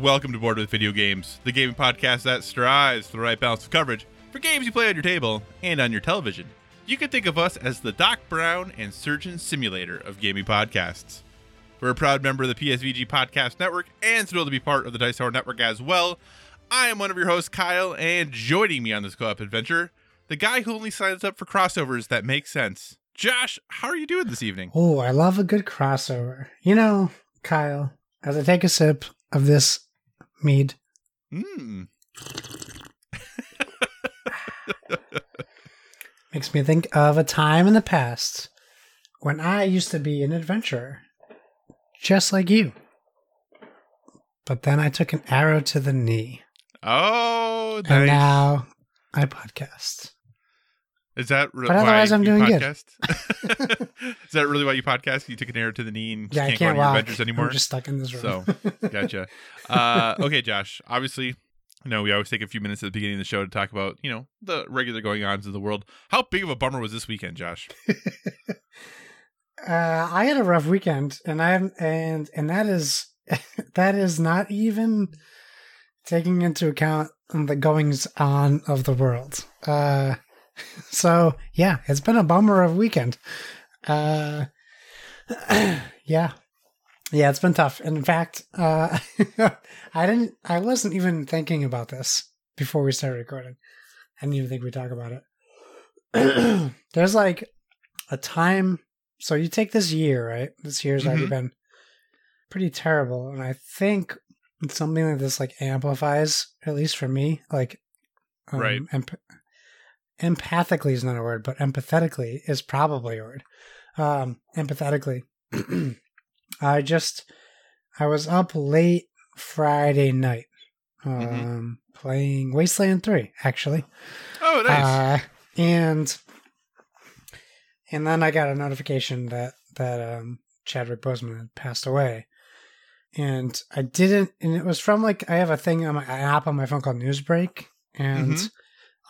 Welcome to Board with Video Games, the gaming podcast that strives for the right balance of coverage for games you play on your table and on your television. You can think of us as the Doc Brown and Surgeon Simulator of gaming podcasts. We're a proud member of the PSVG Podcast Network and thrilled to be part of the Dice Tower Network as well. I am one of your hosts, Kyle, and joining me on this co-op adventure, the guy who only signs up for crossovers that make sense. Josh, how are you doing this evening? Oh, I love a good crossover. You know, Kyle, as I take a sip of this mead, Hmm. makes me think of a time in the past when I used to be an adventurer, just like you. But then I took an arrow to the knee, Oh, and now I podcast. Is that re- But otherwise why I'm you doing good. podcast? Is that really why you podcast? You took an arrow to the knee and Yeah, can't, I can't go on walk. your adventures anymore. I'm just stuck in this room. So, gotcha. Uh, okay, Josh. Obviously, you know we always take a few minutes at the beginning of the show to talk about you know the regular going ons of the world. How big of a bummer was this weekend, Josh? uh, I had a rough weekend, and I and and that is that is not even taking into account the goings on of the world. Uh, so yeah, it's been a bummer of a weekend. Uh, yeah, yeah, it's been tough. And in fact, uh, I didn't, I wasn't even thinking about this before we started recording. I didn't even think we'd talk about it. There's like a time so you take this year, right? This year's already Mhm. been pretty terrible, and I think something like this like amplifies, at least for me, like um, Right. Emp- empathically is not a word, but empathetically is probably a word. Um, empathetically, I just I was up late Friday night, um, Mhm. playing Wasteland Three, actually. Oh, nice. Uh, and and then I got a notification that that um, Chadwick Boseman had passed away, and I didn't. And it was from like I have a thing on my an app on my phone called Newsbreak, and Mhm.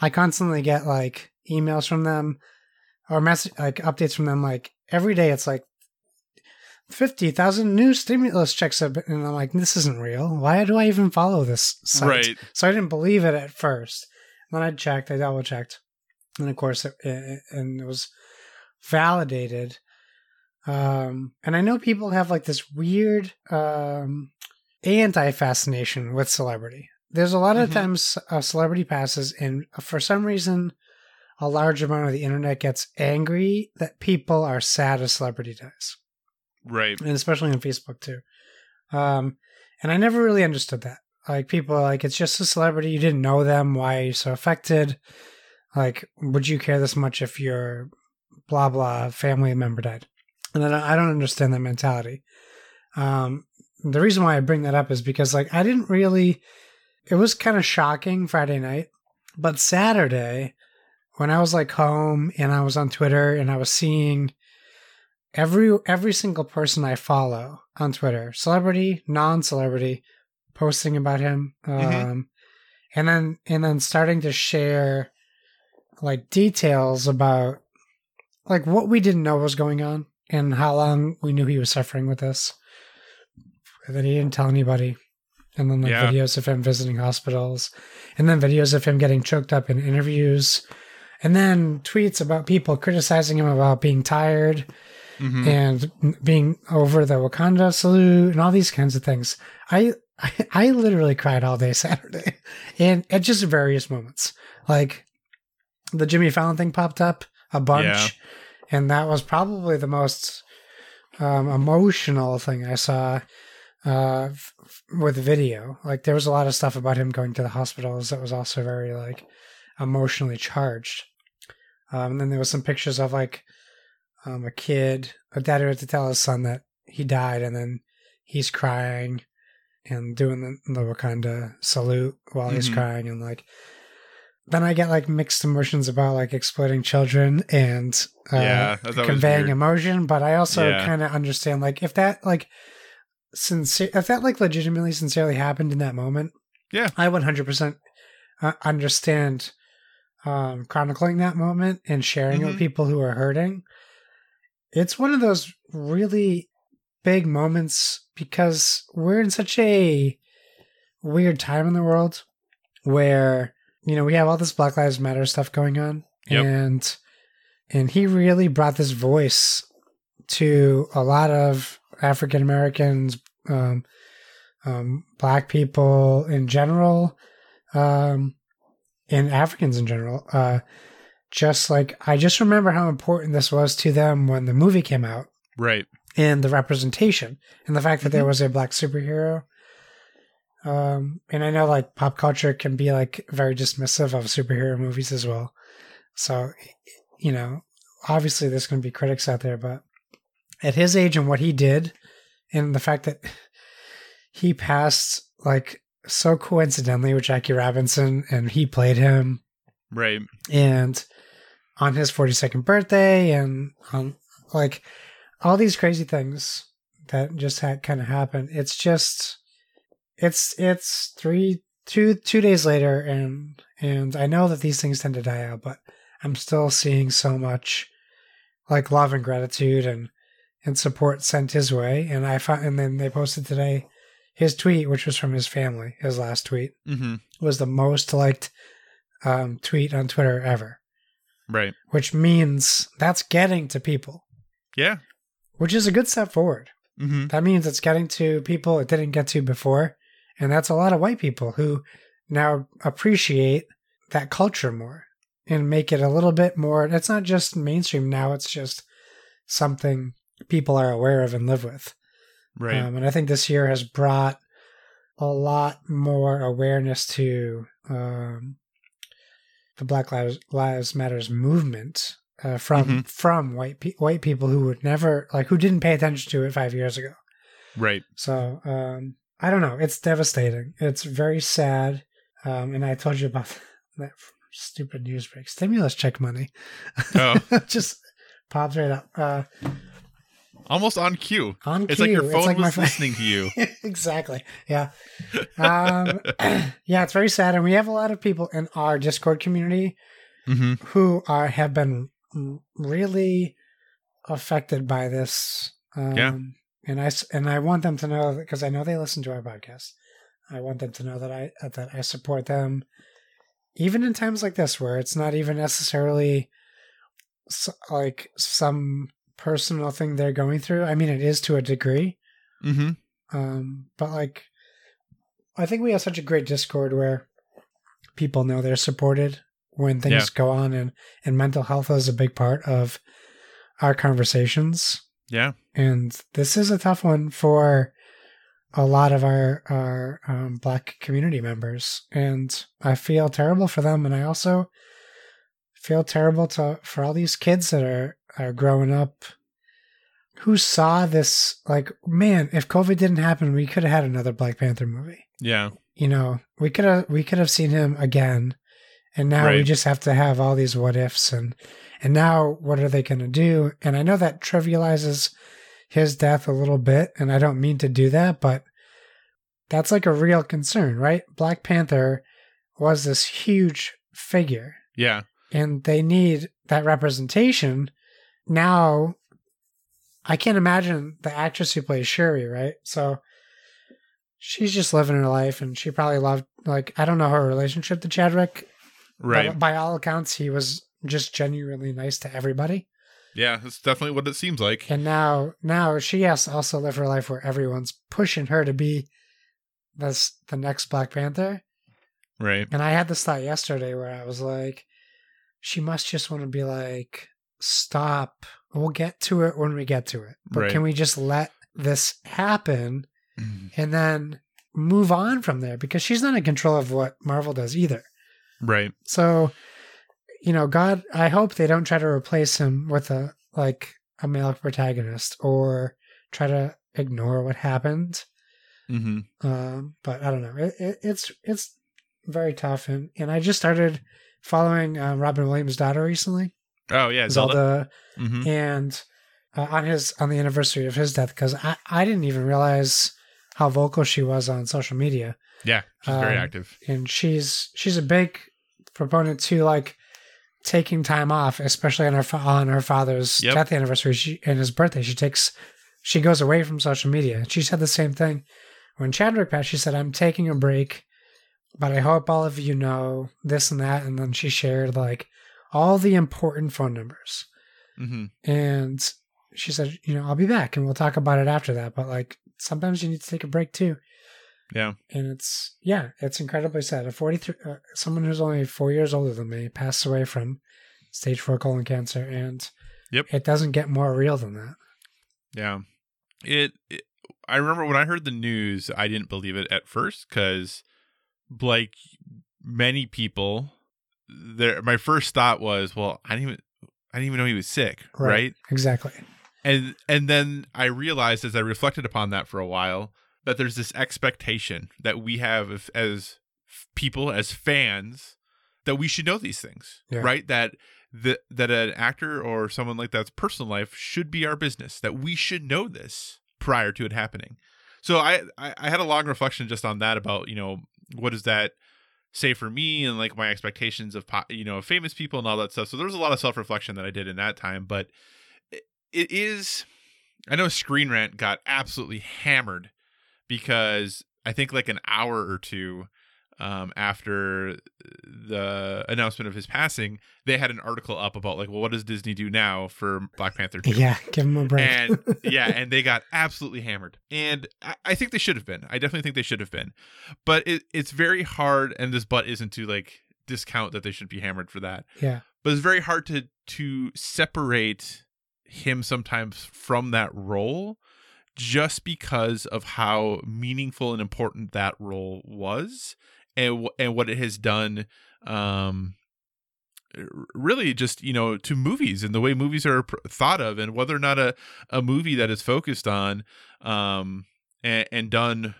I constantly get like emails from them or message like updates from them like every day. It's like. 50,000 new stimulus checks have been, and I'm like, this isn't real. Why do I even follow this site? right. So I didn't believe it at first. Then I checked, I double checked, and of course, it, it, and it was validated. Um, and I know people have like this weird um, anti fascination with celebrity. There's a lot of Mhm. times a celebrity passes, and for some reason, a large amount of the internet gets angry that people are sad a celebrity dies Right. and especially on Facebook too. Um, and I never really understood that. Like people are like, it's just a celebrity. You didn't know them. Why are you so affected? Like, would you care this much if your blah blah family member died? And then I don't understand that mentality. Um, the reason why I bring that up is because like I didn't really. It was kind of shocking Friday night, but Saturday when I was like home and I was on Twitter and I was seeing every every single person I follow on Twitter, celebrity, non-celebrity, posting about him, um, Mhm. and then and then starting to share like details about like what we didn't know was going on and how long we knew he was suffering with this, and that he didn't tell anybody, and then like Yeah. videos of him visiting hospitals, and then videos of him getting choked up in interviews. And then tweets about people criticizing him about being tired, Mhm. and being over the Wakanda salute and all these kinds of things. I, I I literally cried all day Saturday, and at just various moments. Like the Jimmy Fallon thing popped up a bunch, Yeah. and that was probably the most um, emotional thing I saw uh, with video. Like there was a lot of stuff about him going to the hospitals that was also very like emotionally charged. Um, and then there was some pictures of like um, a kid, a dad who had to tell his son that he died, and then he's crying and doing the, the Wakanda salute while he's Mhm. crying, and like. Then I get like mixed emotions about like exploiting children and uh, yeah, conveying emotion, but I also Yeah. kind of understand like if that like sincere if that like legitimately sincerely happened in that moment, Yeah. I 100% uh, understand um chronicling that moment and sharing it Mhm. with people who are hurting. It's one of those really big moments because we're in such a weird time in the world where you know we have all this Black Lives Matter stuff going on, Yep. and and he really brought this voice to a lot of African Americans, um, um, Black people in general, um, and Africans in general. Uh, just like I just remember how important this was to them when the movie came out Right. and the representation and the fact that there Mhm. was a black superhero. Um, and I know like pop culture can be like very dismissive of superhero movies as well. So, you know, obviously there's going to be critics out there, but at his age and what he did, and the fact that he passed like so coincidentally with Jackie Robinson and he played him Right. and on his 42nd birthday and on like all these crazy things that just had kind of happened it's just it's it's three two two days later and and i know that these things tend to die out but i'm still seeing so much like love and gratitude and and support sent his way and i found and then they posted today his tweet which was from his family his last tweet Mm-hmm. was the most liked um, tweet on Twitter ever, Right. which means that's getting to people, Yeah. which is a good step forward. Mm-hmm. That means it's getting to people it didn't get to before. And that's a lot of white people who now appreciate that culture more and make it a little bit more. It's not just mainstream now, it's just something people are aware of and live with. Right. Um, and I think this year has brought a lot more awareness to um, the Black Lives, Lives Matters movement uh, from Mhm. from white pe- white people who would never like who didn't pay attention to it five years ago. right. So um, I don't know. It's devastating. It's very sad. Um, and I told you about that stupid news break. Stimulus check money Oh, just pops right up uh, almost on cue. on It's like your phone like was phone- listening to you. exactly. Yeah. Um, yeah, it's very sad, and we have a lot of people in our Discord community Mm-hmm. who are have been really affected by this. Um, Yeah. And I and I want them to know because I know they listen to our podcast. I want them to know that I that I support them, even in times like this where it's not even necessarily like some personal thing they're going through. I mean, it is to a degree. Mm-hmm. Um, but like, I think we have such a great Discord where people know they're supported when things Yeah. go on, and and mental health is a big part of our conversations. Yeah. And this is a tough one for a lot of our our um, Black community members, and I feel terrible for them, and I also feel terrible to for all these kids that are are growing up who saw this like man if covid didn't happen we could have had another black panther movie Yeah. you know we could have we could have seen him again and now we just have to have all these what ifs and and now what are they going to do and i know that trivializes his death a little bit and i don't mean to do that but that's like a real concern right black panther was this huge figure Yeah. and they need that representation. Now, I can't imagine the actress who plays Shuri, right? So she's just living her life, and she probably loved, like, I don't know her relationship to Chadwick. Right. By all accounts, he was just genuinely nice to everybody. yeah. That's definitely what it seems like. And now, now she has to also live her life where everyone's pushing her to be this the next Black Panther. Right. And I had this thought yesterday where I was like, she must just want to be like, stop. We'll get to it when we get to it. But Right. can we just let this happen and then move on from there? Because she's not in control of what Marvel does either. Right. So, you know, God, I hope they don't try to replace him with a like a male protagonist or try to ignore what happened. Mm-hmm. Um, but I don't know. It, it, it's it's very tough, and and I just started following uh, Robin Williams' daughter recently, Oh yeah, Zelda. Zelda, Mm-hmm. and uh, on his on the anniversary of his death, because I I didn't even realize how vocal she was on social media, Yeah, she's very Um, active. and she's she's a big proponent to like taking time off, especially on her fa- on her father's Yep. death anniversary she, and his birthday. She takes she goes away from social media. She said the same thing when Chadwick passed. She said, "I'm taking a break, but I hope all of you know this and that." And then she shared like all the important phone numbers, Mm-hmm. and she said, "You know, I'll be back, and we'll talk about it after that." But like sometimes you need to take a break too Yeah. and it's yeah, it's incredibly sad. A forty-three, uh, someone who's only four years older than me, passed away from stage four colon cancer, and Yep. it doesn't get more real than that. Yeah. It, it I remember when I heard the news, I didn't believe it at first cuz like many people there my first thought was, well, I didn't even I didn't even know he was sick, Right. right? Exactly. And and then I realized as I reflected upon that for a while that there's this expectation that we have as, as people as fans that we should know these things, Yeah. right? That that that an actor or someone like that's personal life should be our business. That we should know this prior to it happening. So I I, I had a long reflection just on that about you know what is that say for me and like my expectations of you know famous people and all that stuff. So there was a lot of self reflection that I did in that time, but it, it is. I know Screen Rant got absolutely hammered because I think like an hour or two um, after the announcement of his passing, they had an article up about like, well, what does Disney do now for Black Panther 2? Yeah, give him a break. and yeah, and they got absolutely hammered. And I, I think they should have been. I definitely think they should have been. But it, it's very hard, and this but isn't to like discount that they should be hammered for that. yeah, But it's very hard to to separate him sometimes from that role just because of how meaningful and important that role was and and what it has done um really just you know to movies and the way movies are thought of and whether or not a, a movie that is focused on um and, and done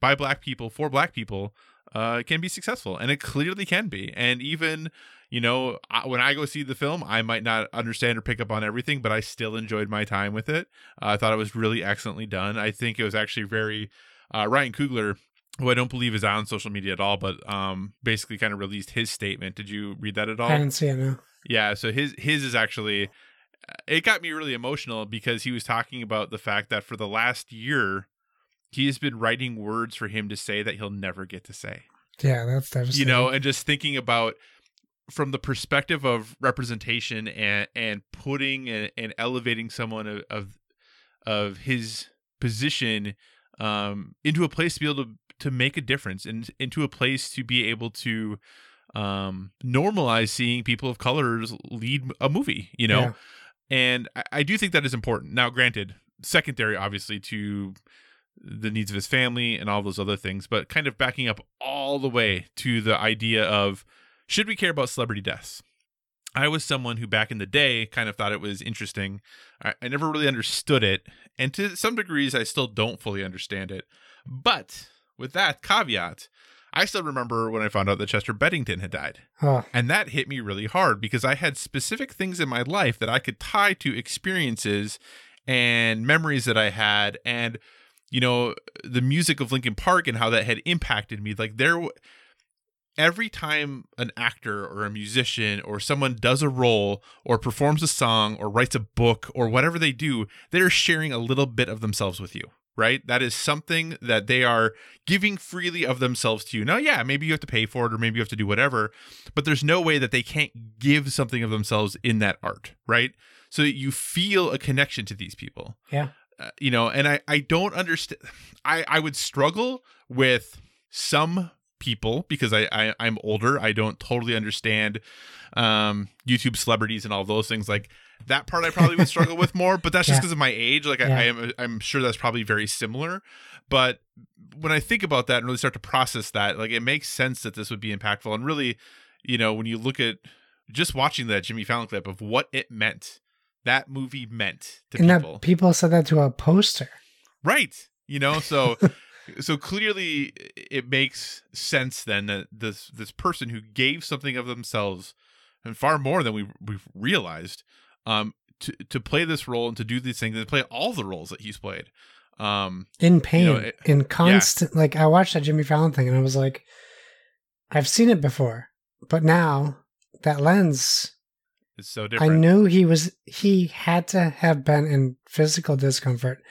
by black people for black people uh can be successful and it clearly can be and even you know when i go see the film i might not understand or pick up on everything but i still enjoyed my time with it. Uh, i thought it was really excellently done. I think it was actually very uh, ryan coogler who i don't believe is on social media at all but um basically kind of released his statement did you read that at all I didn't see it. No. yeah, so his his is actually uh, it got me really emotional because he was talking about the fact that for the last year he has been writing words for him to say that he'll never get to say. Yeah, that's You know, and just thinking about from the perspective of representation and and putting and, and elevating someone of, of of his position um into a place to be able to to make a difference and into a place to be able to um normalize seeing people of colors lead a movie you know? Yeah. and I, I do think that is important. Now granted secondary obviously to the needs of his family and all those other things but kind of backing up all the way to the idea of should we care about celebrity deaths? I was someone who back in the day kind of thought it was interesting. I, I never really understood it and to some degrees i still don't fully understand it but with that caveat i still remember when i found out that chester bennington had died. Oh, and that hit me really hard because I had specific things in my life that I could tie to experiences and memories that I had. And you know the music of Linkin Park and how that had impacted me. Like there every time an actor or a musician or someone does a role or performs a song or writes a book or whatever they do they're sharing a little bit of themselves with you right? That is something that they are giving freely of themselves to you. Now yeah maybe you have to pay for it or maybe you have to do whatever but there's no way that they can't give something of themselves in that art right? So you feel a connection to these people. Yeah. uh, you know and i i don't understand i i would struggle with some people because I, I i'm older. I don't totally understand um youtube celebrities and all those things. Like that part i probably would struggle with more but that's just Yeah. because of my age like I, Yeah. I am i'm sure that's probably very similar but when i think about that and really start to process that like it makes sense that this would be impactful and really you know when you look at just watching that jimmy fallon clip of what it meant that movie meant to and people. that people said that to a poster. right. You know, so so clearly it makes sense then that this this person who gave something of themselves and far more than we we've realized um to to play this role and to do these things and to play all the roles that he's played. Um in pain, know, it- in constant. Like I watched that Jimmy Fallon thing, and I was like, I've seen it before, but now that lens, it's so different. I knew he was. He had to have been in physical discomfort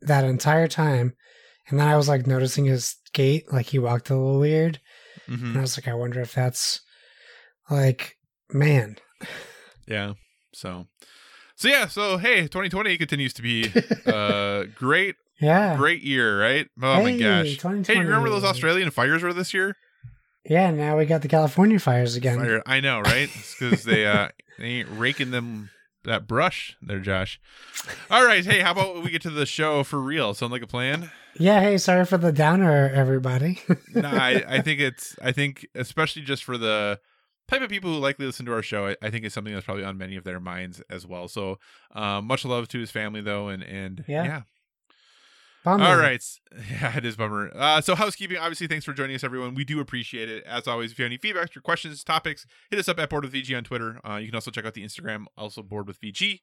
that entire time, and then I was like noticing his gait, like he walked a little weird, Mhm. and I was like, I wonder if that's like, man, Yeah. So so yeah, so hey, 2020 continues to be uh great yeah, great year, right? Oh my gosh. Hey, you remember those Australian fires were this year? yeah. Now we got the California fires again. Fire, I know, right? It's Because they uh they ain't raking them that brush there, Josh. All right, hey, how about we get to the show for real? Sound like a plan? Yeah, hey, sorry for the downer, everybody. no, I, I think it's I think especially just for the type of people who likely listen to our show, I, I think it's something that's probably on many of their minds as well. So um, much love to his family though, and and Yeah. yeah. Bummer. All right. Yeah, it is bummer. Uh, so housekeeping, obviously, thanks for joining us, everyone. We do appreciate it. As always, if you have any feedback or questions, topics, hit us up at Board with VG on Twitter. Uh, you can also check out the Instagram, also Board with VG.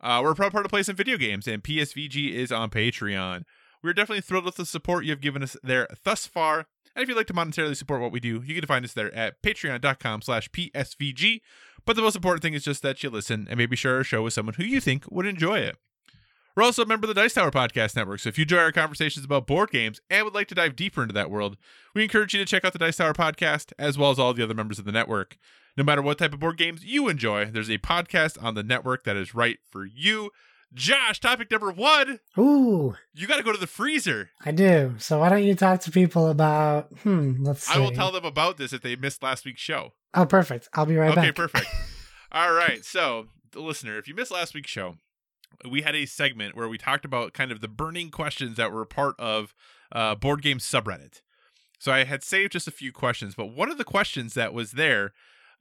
Uh, we're a proud part of Play Some Video Games, and PSVG is on Patreon. We're definitely thrilled with the support you have given us there thus far. And if you'd like to monetarily support what we do, you can find us there at patreon.com slash PSVG. But the most important thing is just that you listen and maybe share our show with someone who you think would enjoy it. We're also a member of the Dice Tower Podcast Network, so if you enjoy our conversations about board games and would like to dive deeper into that world, we encourage you to check out the Dice Tower Podcast as well as all the other members of the network. No matter what type of board games you enjoy, there's a podcast on the network that is right for you. Josh, topic number one Ooh, you got to go to the freezer. I do. So why don't you talk to people about? Hmm. Let's. See. I will tell them about this if they missed last week's show. Oh, perfect. I'll be right okay, back. Okay, perfect. All right. So, the listener, if you missed last week's show, we had a segment where we talked about kind of the burning questions that were part of uh, board game subreddit. So I had saved just a few questions, but one of the questions that was there,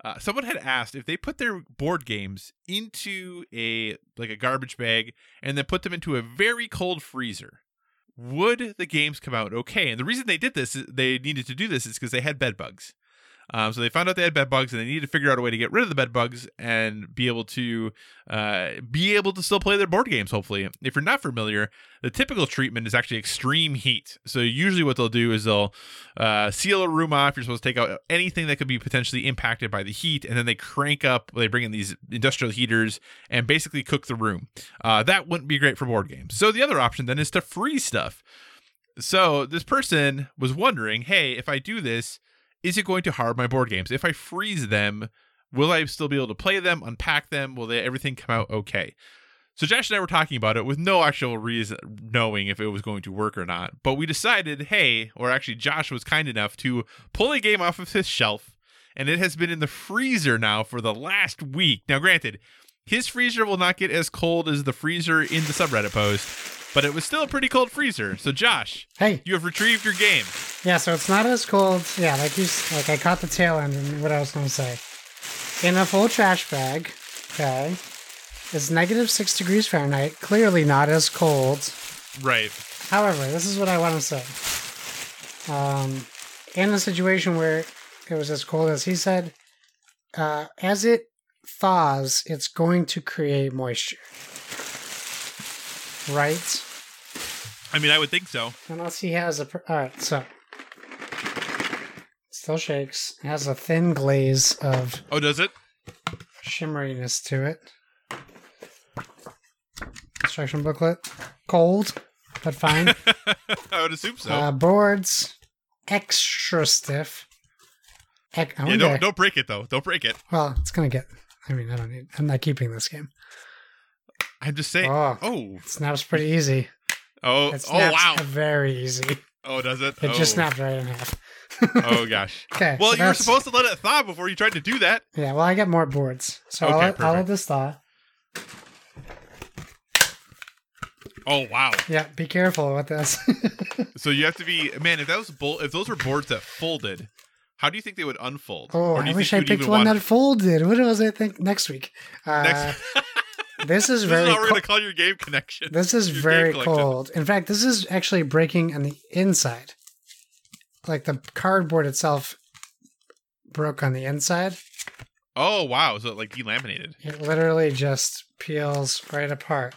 uh, someone had asked if they put their board games into a like a garbage bag and then put them into a very cold freezer. Would the games come out okay? And the reason they did this, they needed to do this, is because they had bed bugs. Um, so they found out they had bed bugs, and they needed to figure out a way to get rid of the bed bugs and be able to uh, be able to still play their board games. Hopefully, if you're not familiar, the typical treatment is actually extreme heat. So usually, what they'll do is they'll uh, seal a room off. You're supposed to take out anything that could be potentially impacted by the heat, and then they crank up. They bring in these industrial heaters and basically cook the room. Uh, that wouldn't be great for board games. So the other option then is to freeze stuff. So this person was wondering, hey, if I do this is it going to harm my board games? If I freeze them, will I still be able to play them, unpack them? Will they, everything come out okay? So Josh and I were talking about it with no actual reason knowing if it was going to work or not. But we decided, hey, or actually Josh was kind enough to pull a game off of his shelf, and it has been in the freezer now for the last week. Now, granted, his freezer will not get as cold as the freezer in the subreddit post, but it was still a pretty cold freezer. So Josh, Hey, you have retrieved your game. yeah. So it's not as cold. Yeah, like you. Like I caught the tail end and what I was going to say. In a full trash bag. Okay. It's negative six degrees Fahrenheit. Clearly not as cold. Right. However, this is what I want to say. Um, in a situation where it was as cold as he said, uh, as it thaws, it's going to create moisture. Right? I mean, I would think so. Unless he has a. All right, so. Still shakes. It has a thin glaze of Oh, does it? shimmeriness to it. Instruction booklet. Cold, but fine. I would assume so. Uh, boards, extra stiff. Ec- I yeah, don't don't break it though. Don't break it. Well, it's gonna get. I mean, I don't need. I'm not keeping this game. I'm just saying. Oh. Oh, snaps pretty easy. oh, It oh, wow. very easy. Oh, does it? It oh. just snapped right in half. Oh gosh. Okay. Well, so you were supposed to let it thaw before you tried to do that. Yeah. Well, I get more boards, so Okay, I'll, let, I'll let this thaw. Oh wow. Yeah. Be careful with this. So you have to be man. If that was bull, if those were boards that folded, how do you think they would unfold? oh, Or do I wish think I picked one want- that folded. What was I think next week? Uh, Next- this is This very is how we're co- gonna call your game connection. this is your very cold. In fact, this is actually breaking on the inside. Like the cardboard itself broke on the inside. Oh wow, so it like delaminated. It literally just peels right apart.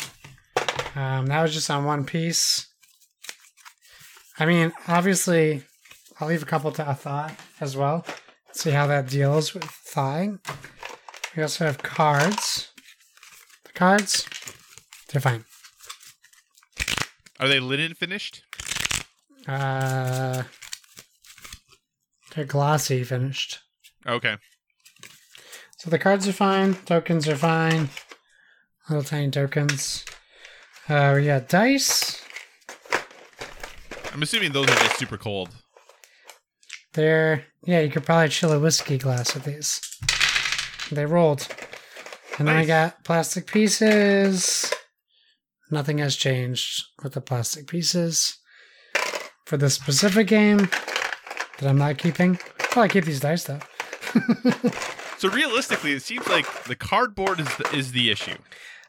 Um, that was just on one piece. I mean, obviously, I'll leave a couple to a thaw as well. See how that deals with thawing. We also have cards. The cards, they're fine. Are they linen finished? Uh, they're glossy finished. Okay. So the cards are fine. Tokens are fine. Little tiny tokens. Uh, we got dice. I'm assuming those are just super cold. They're yeah, you could probably chill a whiskey glass with these. They rolled. And then I got plastic pieces. Nothing has changed with the plastic pieces. For this specific game that I'm not keeping. Oh, I keep these dice though. So realistically, it seems like the cardboard is the, is the issue.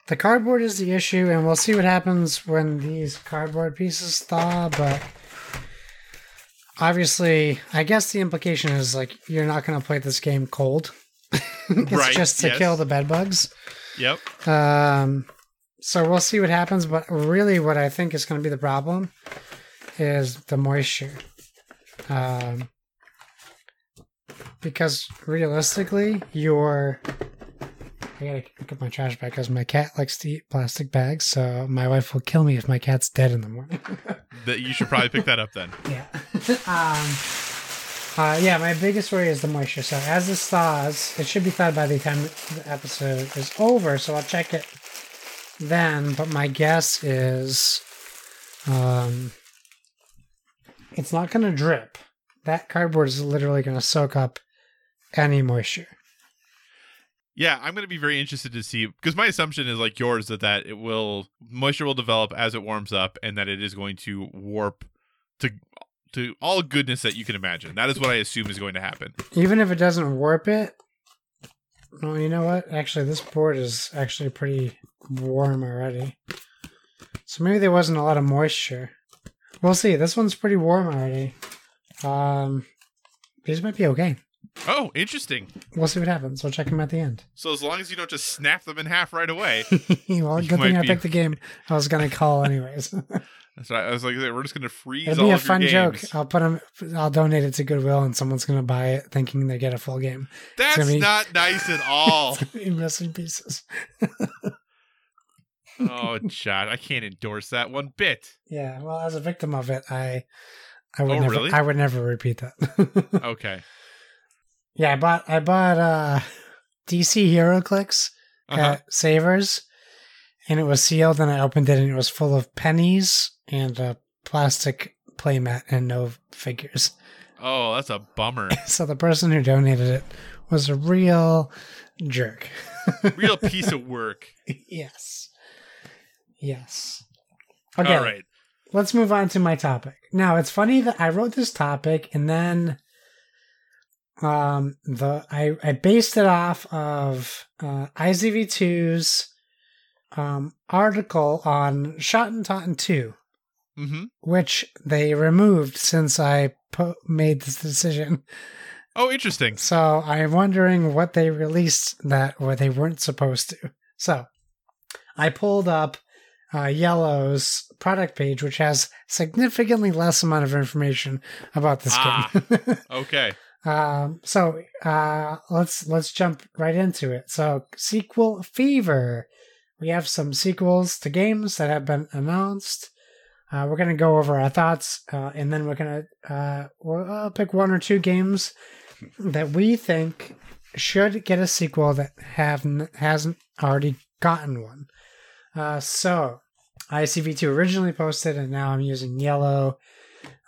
The cardboard is the issue, and we'll see what happens when these cardboard pieces thaw, but obviously, I guess the implication is like you're not going to play this game cold. it's Right, just to yes. kill the bed bugs. Yep. Um, so we'll see what happens, but really, what I think is going to be the problem is the moisture. Um, because realistically, your I gotta pick up my trash bag because my cat likes to eat plastic bags, so my wife will kill me if my cat's dead in the morning. That you should probably pick that up then. yeah. um, uh, yeah, my biggest worry is the moisture. So as this thaws, it should be thawed by the time the episode is over. So I'll check it then. But my guess is, um, it's not going to drip. That cardboard is literally going to soak up any moisture. Yeah, I'm going to be very interested to see because my assumption is like yours that that it will moisture will develop as it warms up and that it is going to warp to to all goodness that you can imagine. That is what I assume is going to happen. Even if it doesn't warp it, well, you know what? Actually, this board is actually pretty warm already. So maybe there wasn't a lot of moisture. We'll see. This one's pretty warm already. Um, these might be okay. Oh, interesting. We'll see what happens. We'll check them at the end. So as long as you don't just snap them in half right away, well, good thing I be- picked the game I was going to call anyways. that's right. I was like, we're just going to freeze It'll all be a fun joke. I'll put them. I'll donate it to Goodwill, and someone's going to buy it thinking they get a full game. That's be- not nice at all. in missing pieces. oh, Chad, I can't endorse that one bit. Yeah, well, as a victim of it, I, I would Oh, never, really? I would never repeat that. Okay. Yeah, I bought, I bought uh, DC HeroClix Uh-huh. at Savers, and it was sealed, and I opened it, and it was full of pennies and a plastic playmat and no figures. Oh, that's a bummer. So the person who donated it was a real jerk. Real piece of work. yes, yes. Okay, All right. let's move on to my topic. Now, it's funny that I wrote this topic and then um the I I based it off of uh ICV2's um article on Schotten Totten 2, Mm-hmm. which they removed since I po- made this decision. Oh, interesting. So I'm wondering what they released that where they weren't supposed to. So I pulled up uh, Iello's product page, which has significantly less amount of information about this Ah. game. Okay. Um, so uh, let's let's jump right into it. So sequel fever. We have some sequels to games that have been announced. Uh, we're gonna go over our thoughts, uh, and then we're gonna uh, we'll pick one or two games that we think should get a sequel that have hasn't already gotten one. Uh, so ICV2 originally posted, and now I'm using Iello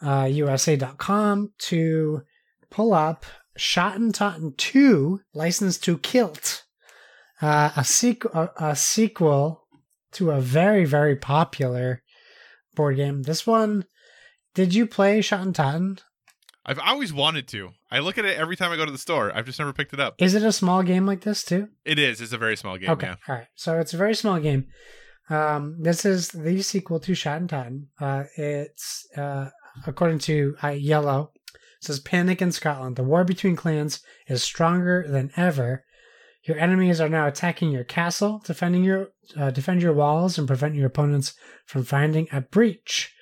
uh, USA.com to pull up Schotten Totten 2, licensed to Kilt, uh, a, sequ- a, a sequel to a very, very popular board game. This one, did you play Schotten Totten? I've always wanted to. I look at it every time I go to the store. I've just never picked it up. Is it a small game like this too? It is. It's a very small game. okay, Yeah. all right. So it's a very small game. Um, this is the sequel to Schotten Totten. Uh, it's uh, according to uh, Iello. Says Panic in Scotland. The war between clans is stronger than ever. Your enemies are now attacking your castle, defending your uh, defend your walls, and prevent your opponents from finding a breach.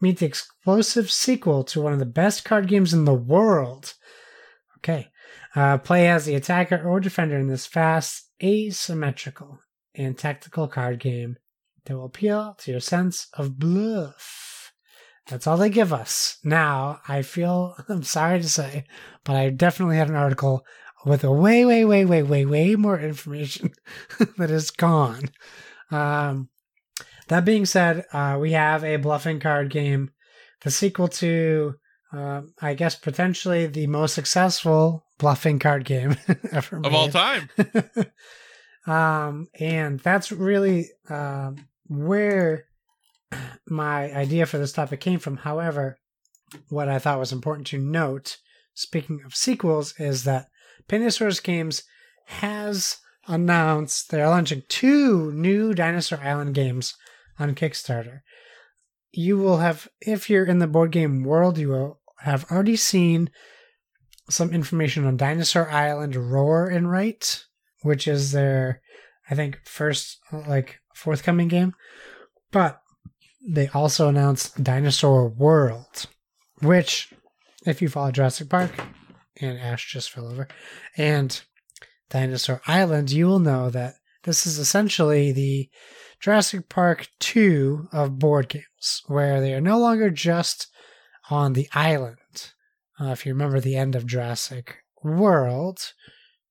Meet the explosive sequel to one of the best card games in the world. Okay. Uh, play as the attacker or defender in this fast, asymmetrical, and tactical card game that will appeal to your sense of bluff. That's all they give us. Now, I feel, I'm sorry to say, but I definitely had an article with a way, way, way, way, way, way more information that is gone. Um, that being said, uh, we have a bluffing card game, the sequel to, uh, I guess, potentially the most successful bluffing card game ever Of all time. um, and that's really um, where my idea for this topic came from. However, what I thought was important to note, speaking of sequels, is that Pandasaurus Games has announced they're launching two new Dinosaur Island games on Kickstarter. You will have, if you're in the board game world, you will have already seen some information on Dinosaur Island Roar and Write, which is their, I think, first like forthcoming game. But they also announced Dinosaur World, which, if you follow Jurassic Park, and Ash just fell over, and Dinosaur Island, you will know that this is essentially the Jurassic Park 2 of board games, where they are no longer just on the island. Uh, if you remember the end of Jurassic World,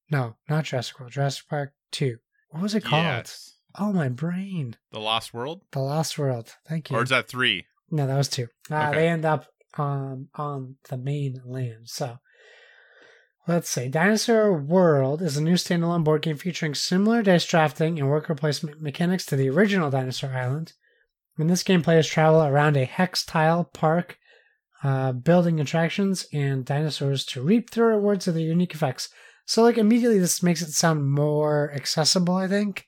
no, not Jurassic World, Jurassic Park 2. What was it called? Yes. Oh, my brain. The Lost World? The Lost World. Thank you. Or is that three? No, that was two. Uh, Okay. They end up um, on the main land. So let's see. Dinosaur World is a new standalone board game featuring similar dice drafting and worker placement mechanics to the original Dinosaur Island. In this game, players travel around a hex tile park, uh, building attractions and dinosaurs to reap the rewards of their unique effects. So, like, immediately this makes it sound more accessible, I think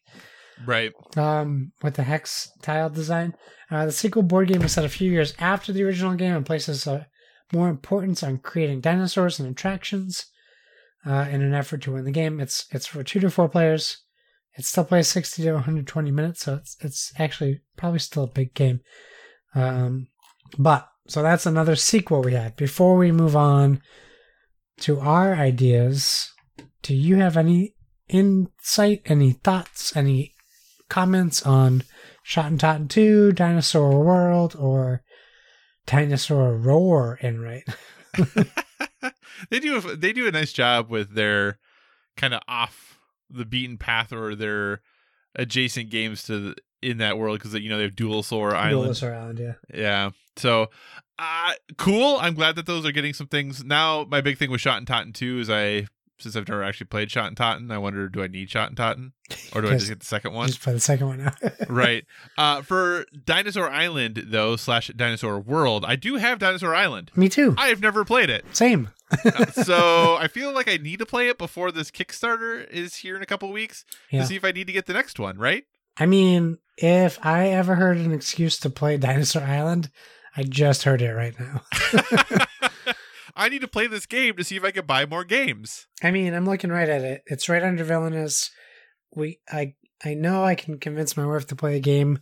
Right. um, with the hex tile design. Uh, the sequel board game is set a few years after the original game and places uh, more importance on creating dinosaurs and attractions uh, in an effort to win the game. It's it's for two to four players. It still plays sixty to one hundred twenty minutes, so it's it's actually probably still a big game. Um, but so that's another sequel we had. Before we move on to our ideas, do you have any insight, any thoughts, any comments on Schotten Totten 2, Dinosaur World, or Dinosaur Roar in right? they do a, they do a nice job with their kind of off the beaten path or their adjacent games to the, in that world because you know they have Dual Island. Dinosaur Island, yeah. Yeah. So, uh, cool. I'm glad that those are getting some things. Now, my big thing with Schotten Totten 2 is I, since I've never actually played Schotten Totten, I wonder, do I need Schotten Totten? Or do I just get the second one? Just play the second one now. right. Uh, for Dinosaur Island, though, slash Dinosaur World, I do have Dinosaur Island. Me too. I have never played it. Same. so I feel like I need to play it before this Kickstarter is here in a couple weeks Yeah. to see if I need to get the next one, right? I mean, if I ever heard an excuse to play Dinosaur Island, I just heard it right now. I need to play this game to see if I can buy more games. I mean, I'm looking right at it. It's right under Villainous. We, I, I know I can convince my wife to play a game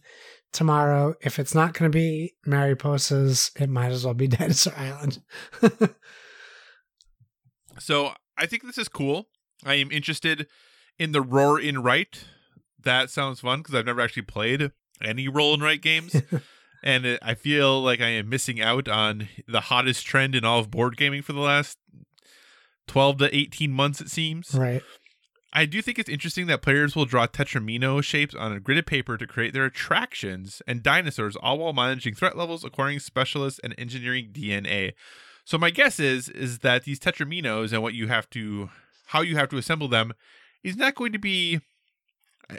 tomorrow. If it's not going to be Mariposas, it might as well be Dinosaur Island. So I think this is cool. I am interested in the roar in right. That sounds fun because I've never actually played any roll and write games. and it, I feel like I am missing out on the hottest trend in all of board gaming for the last 12 to 18 months, it seems. right. I do think it's interesting that players will draw tetromino shapes on a gridded paper to create their attractions and dinosaurs, all while managing threat levels, acquiring specialists, and engineering DNA. So my guess is is that these tetrominos and what you have to, how you have to assemble them, is not going to be.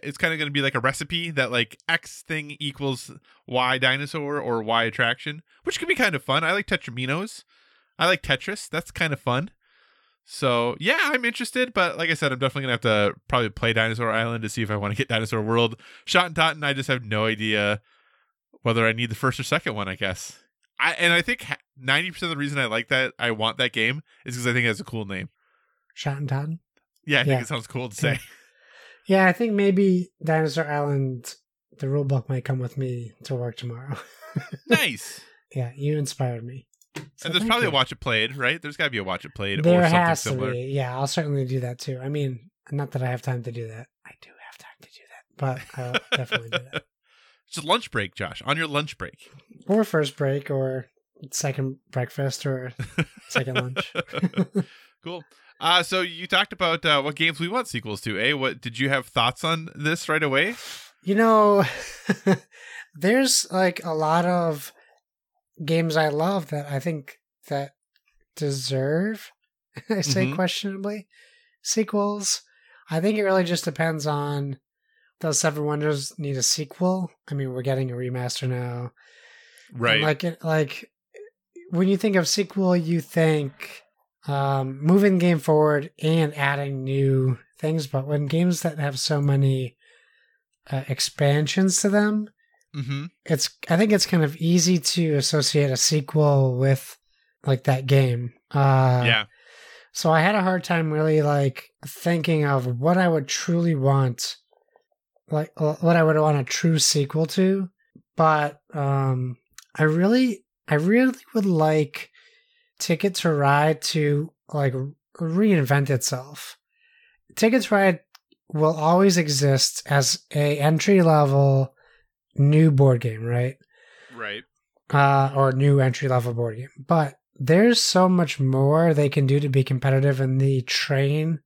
It's kind of going to be like a recipe that like X thing equals Y dinosaur or Y attraction, which could be kind of fun. I like tetrominos. I like Tetris. That's kind of fun. So yeah, I'm interested, but like I said, I'm definitely gonna have to probably play Dinosaur Island to see if I want to get Dinosaur World. Schotten Totten, I just have no idea whether I need the first or second one. I guess. I and I think ninety percent of the reason I like that, I want that game, is because I think it has a cool name. Schotten Totten. Yeah, I think it sounds cool to say. Yeah, I think maybe Dinosaur Island, the rule book might come with me to work tomorrow. nice. yeah, you inspired me. So and there's probably you. a watch it played, right? There's got to be a watch it played There or something has similar. be. Yeah, I'll certainly do that too. I mean, not that I have time to do that. I do have time to do that, but I'll definitely do that. It's a lunch break, Josh. On your lunch break. Or first break, or second breakfast, or second lunch. cool. Uh, so you talked about uh, what games we want sequels to. Eh? What did you have thoughts on this right away? You know, there's like a lot of games I love that I think that deserve, I say Mhm. questionably, sequels. I think it really just depends on does Seven Wonders need a sequel? I mean, we're getting a remaster now. And, Right. Like like when you think of sequel, you think um, moving the game forward and adding new things. But when games that have so many uh, expansions to them, mm-hmm. it's I think it's kind of easy to associate a sequel with like that game. Uh, yeah. So I had a hard time really like thinking of what I would truly want, like what I would want a true sequel to. But um, I really, I really would like Ticket to Ride to like reinvent itself. Ticket to Ride will always exist as a entry level new board game, right? Right. uh, or new entry level board game. But there's so much more they can do to be competitive in the train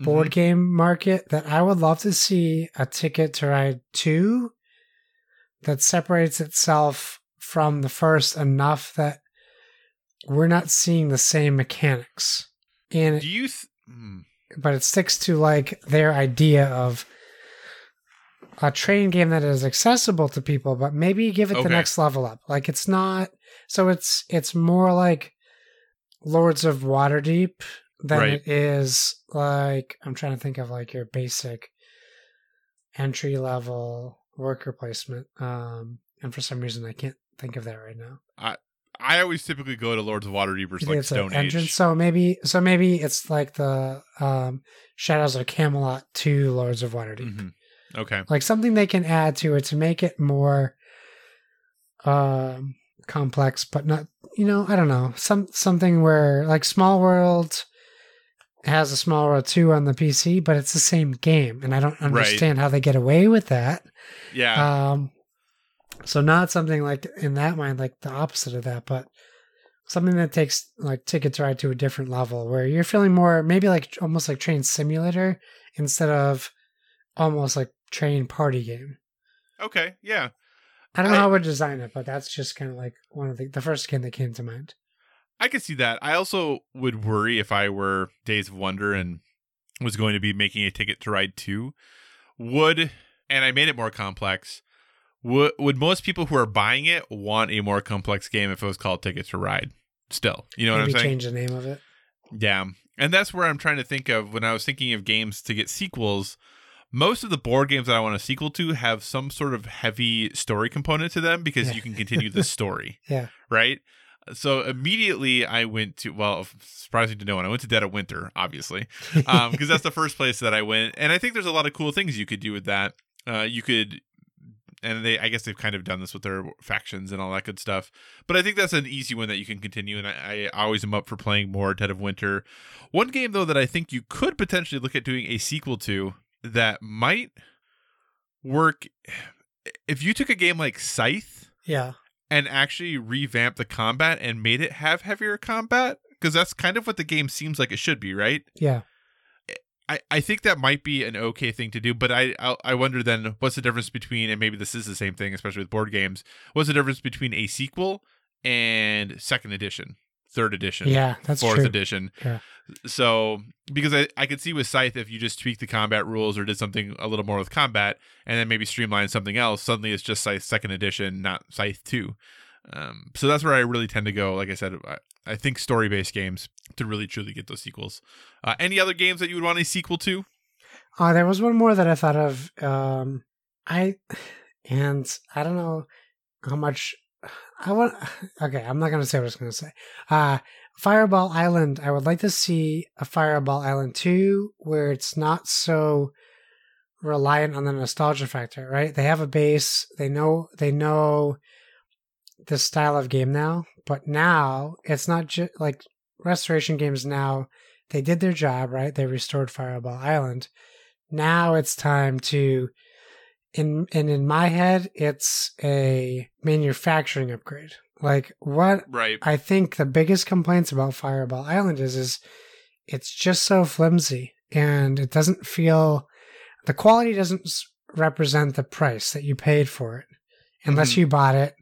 board Mhm. game market that I would love to see a Ticket to Ride 2 that separates itself from the first enough that we're not seeing the same mechanics. And Do you? Th- hmm. but it sticks to like their idea of a train game that is accessible to people but maybe give it Okay. the next level up like it's not so it's it's more like lords of waterdeep than Right. it is like i'm trying to think of like your basic entry level worker placement um and for some reason i can't think of that right now I always typically go to Lords of Waterdeep You or like Stone entrance? Age. So maybe, so maybe it's like the um, Shadows of Camelot to Lords of Waterdeep, Mhm. Okay. like something they can add to it to make it more um, complex, but not, you know, I don't know, some something where like Small World has a Small World two on the PC, but it's the same game, and I don't understand how they get away with that. Yeah. Um, so not something like in that mind, like the opposite of that, but something that takes like Ticket to Ride to a different level, where you're feeling more maybe like almost like Train Simulator instead of almost like Train Party game. okay. Yeah. I don't know how I would design it, but that's just kind of like one of the the first game that came to mind. I could see that. I also would worry if I were Days of Wonder and was going to be making a ticket to ride two. Would and I made it more complex. Would would most people who are buying it want a more complex game if it was called Ticket to Ride? Still, you know what I'm saying? change the name of it. Yeah. And that's where I'm trying to think of when I was thinking of games to get sequels. Most of the board games that I want a sequel to have some sort of heavy story component to them because Yeah. you can continue the story Yeah, right? So immediately I went to well, surprising to no one, I went to Dead of Winter, obviously, because that's the first place that I went, and I think there's a lot of cool things you could do with that. Uh, you could, and they, I guess they've kind of done this with their factions and all that good stuff. But I think that's an easy one that you can continue, and I, I always am up for playing more Dead of Winter. One game though that I think you could potentially look at doing a sequel to that might work if you took a game like Scythe yeah, and actually revamp the combat and made it have heavier combat because that's kind of what the game seems like it should be, right? yeah. I, I think that might be an okay thing to do, but I, I I wonder then what's the difference between and maybe this is the same thing, especially with board games. What's the difference between a sequel and second edition, third edition, Yeah, that's fourth true. edition? Yeah. So because I I could see with Scythe if you just tweak the combat rules or did something a little more with combat and then maybe streamline something else, suddenly it's just Scythe second edition, not Scythe two. Um, so that's where I really tend to go. Like I said, I, I think story based games to really truly get those sequels. Uh, any other games that you would want a sequel to? Uh, there was one more that I thought of. Um, I and I don't know how much I want. Okay, I'm not gonna say what I was gonna say. Uh, Fireball Island. I would like to see a Fireball Island two where it's not so reliant on the nostalgia factor. Right? They have a base. They know. They know the style of game now, but now it's not just like restoration games. Now they did their job. Right? They restored Fireball Island now it's time to in and in my head it's a manufacturing upgrade like what Right. i think the biggest complaints about fireball island is is it's just so flimsy and it doesn't feel the quality doesn't represent the price that you paid for it unless Mhm. you bought it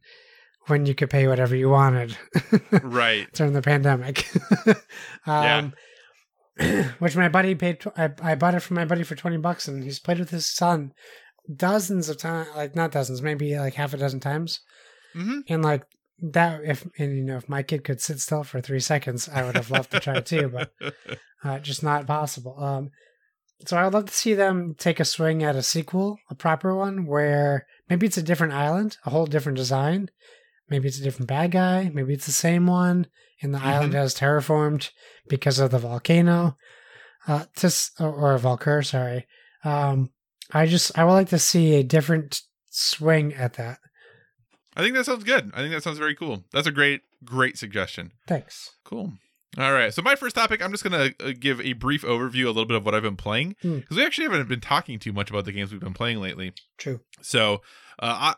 when you could pay whatever you wanted right. during the pandemic. um, which my buddy paid. tw- I, I bought it from my buddy for twenty bucks, and he's played with his son dozens of times. Like not dozens, maybe like half a dozen times. hmm And like that, if and you know, if my kid could sit still for three seconds, I would have loved to try it too, but uh, just not possible. Um, so I would love to see them take a swing at a sequel, a proper one, where maybe it's a different island, a whole different design. Maybe it's a different bad guy. Maybe it's the same one, and the island has terraformed because of the volcano. Uh, just or, or Vul-Kar, sorry. Um, I just I would like to see a different swing at that. I think that sounds good. I think that sounds very cool. That's a great, great suggestion. Thanks. Cool. All right. So my first topic, I'm just gonna uh, give a brief overview, a little bit of what I've been playing, Hmm. because we actually haven't been talking too much about the games we've been playing lately. True. So, uh,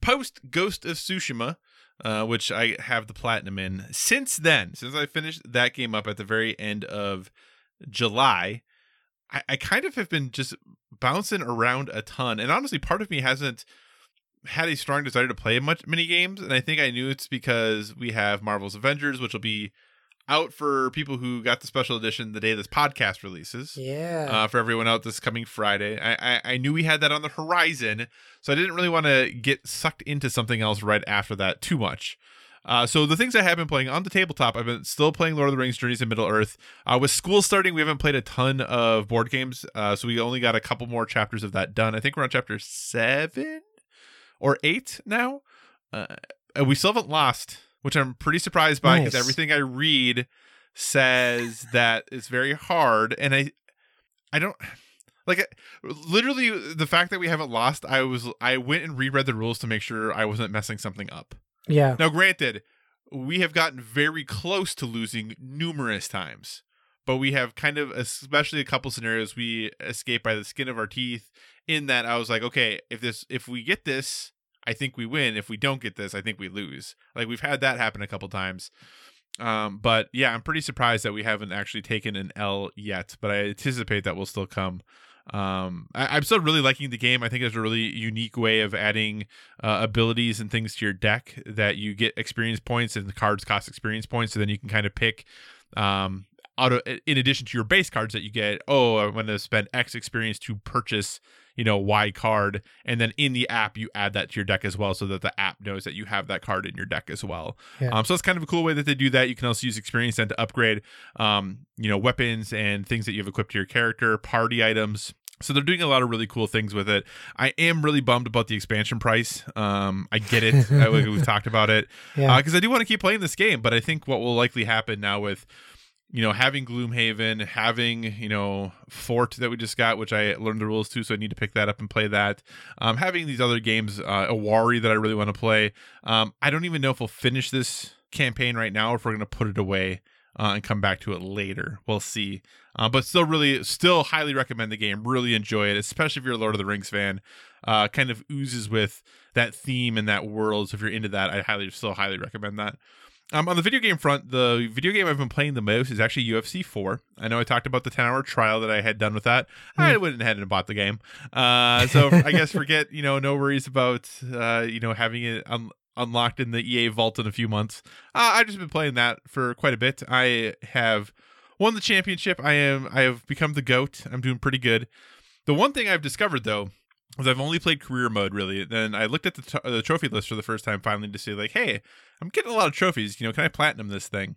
post Ghost of Tsushima, uh, which I have the platinum in. Since then, since I finished that game up at the very end of July, I, I kind of have been just bouncing around a ton, and honestly, part of me hasn't had a strong desire to play much many games, and I think I knew it's because we have Marvel's Avengers, which will be out for people who got the special edition the day this podcast releases Yeah. uh, for everyone out this coming Friday. I, I I knew we had that on the horizon, so I didn't really want to get sucked into something else right after that too much. Uh, so the things I have been playing on the tabletop, I've been still playing Lord of the Rings: Journeys in Middle Earth. Uh, with school starting, we haven't played a ton of board games, uh, so we only got a couple more chapters of that done. I think we're on chapter seven or eight now. Uh, and we still haven't lost, which I'm pretty surprised by because Nice. everything I read says that it's very hard, and I I don't like literally the fact that we haven't lost. I was I went and reread the rules to make sure I wasn't messing something up. yeah. Now, granted, we have gotten very close to losing numerous times, but we have kind of, especially a couple scenarios, we escape by the skin of our teeth. In that, I was like, okay, if this, if we get this, I think we win. If we don't get this, I think we lose. Like we've had that happen a couple times. Um, but yeah, I'm pretty surprised that we haven't actually taken an L yet, but I anticipate that will still come. Um, I, I'm still really liking the game. I think it's a really unique way of adding uh, abilities and things to your deck that you get experience points and the cards cost experience points. So then you can kind of pick, um, out of, in addition to your base cards that you get, oh, I'm going to spend X experience to purchase, you know, Y card. And then in the app, you add that to your deck as well so that the app knows that you have that card in your deck as well. Yeah. Um, so it's kind of a cool way that they do that. You can also use experience then to upgrade, um, you know, weapons and things that you've equipped to your character, party items. So they're doing a lot of really cool things with it. I am really bummed about the expansion price. Um, I get it. I, we've talked about it Yeah. because I do want to keep playing this game, but I think what will likely happen now with you know having Gloomhaven, having you know Fort that we just got, which I learned the rules to, so I need to pick that up and play that. Um, having these other games, uh, Awari that I really want to play. Um, I don't even know if we'll finish this campaign right now, or if we're gonna put it away uh, and come back to it later. We'll see. Uh, but still, really, still highly recommend the game. Really enjoy it, especially if you're a Lord of the Rings fan. Uh, kind of oozes with that theme and that world. So if you're into that, I highly, still highly recommend that. Um, on the video game front, the video game I've been playing the most is actually UFC 4. I know I talked about the 10 hour trial that I had done with that. I went ahead and bought the game. Uh, so I guess forget, you know, no worries about, uh, you know, having it un- unlocked in the EA vault in a few months. Uh, I've just been playing that for quite a bit. I have won the championship. I am, I have become the GOAT. I'm doing pretty good. The one thing I've discovered though, is I've only played career mode really. Then I looked at the, t- the trophy list for the first time finally to see like, hey, I'm getting a lot of trophies. You know, can I platinum this thing?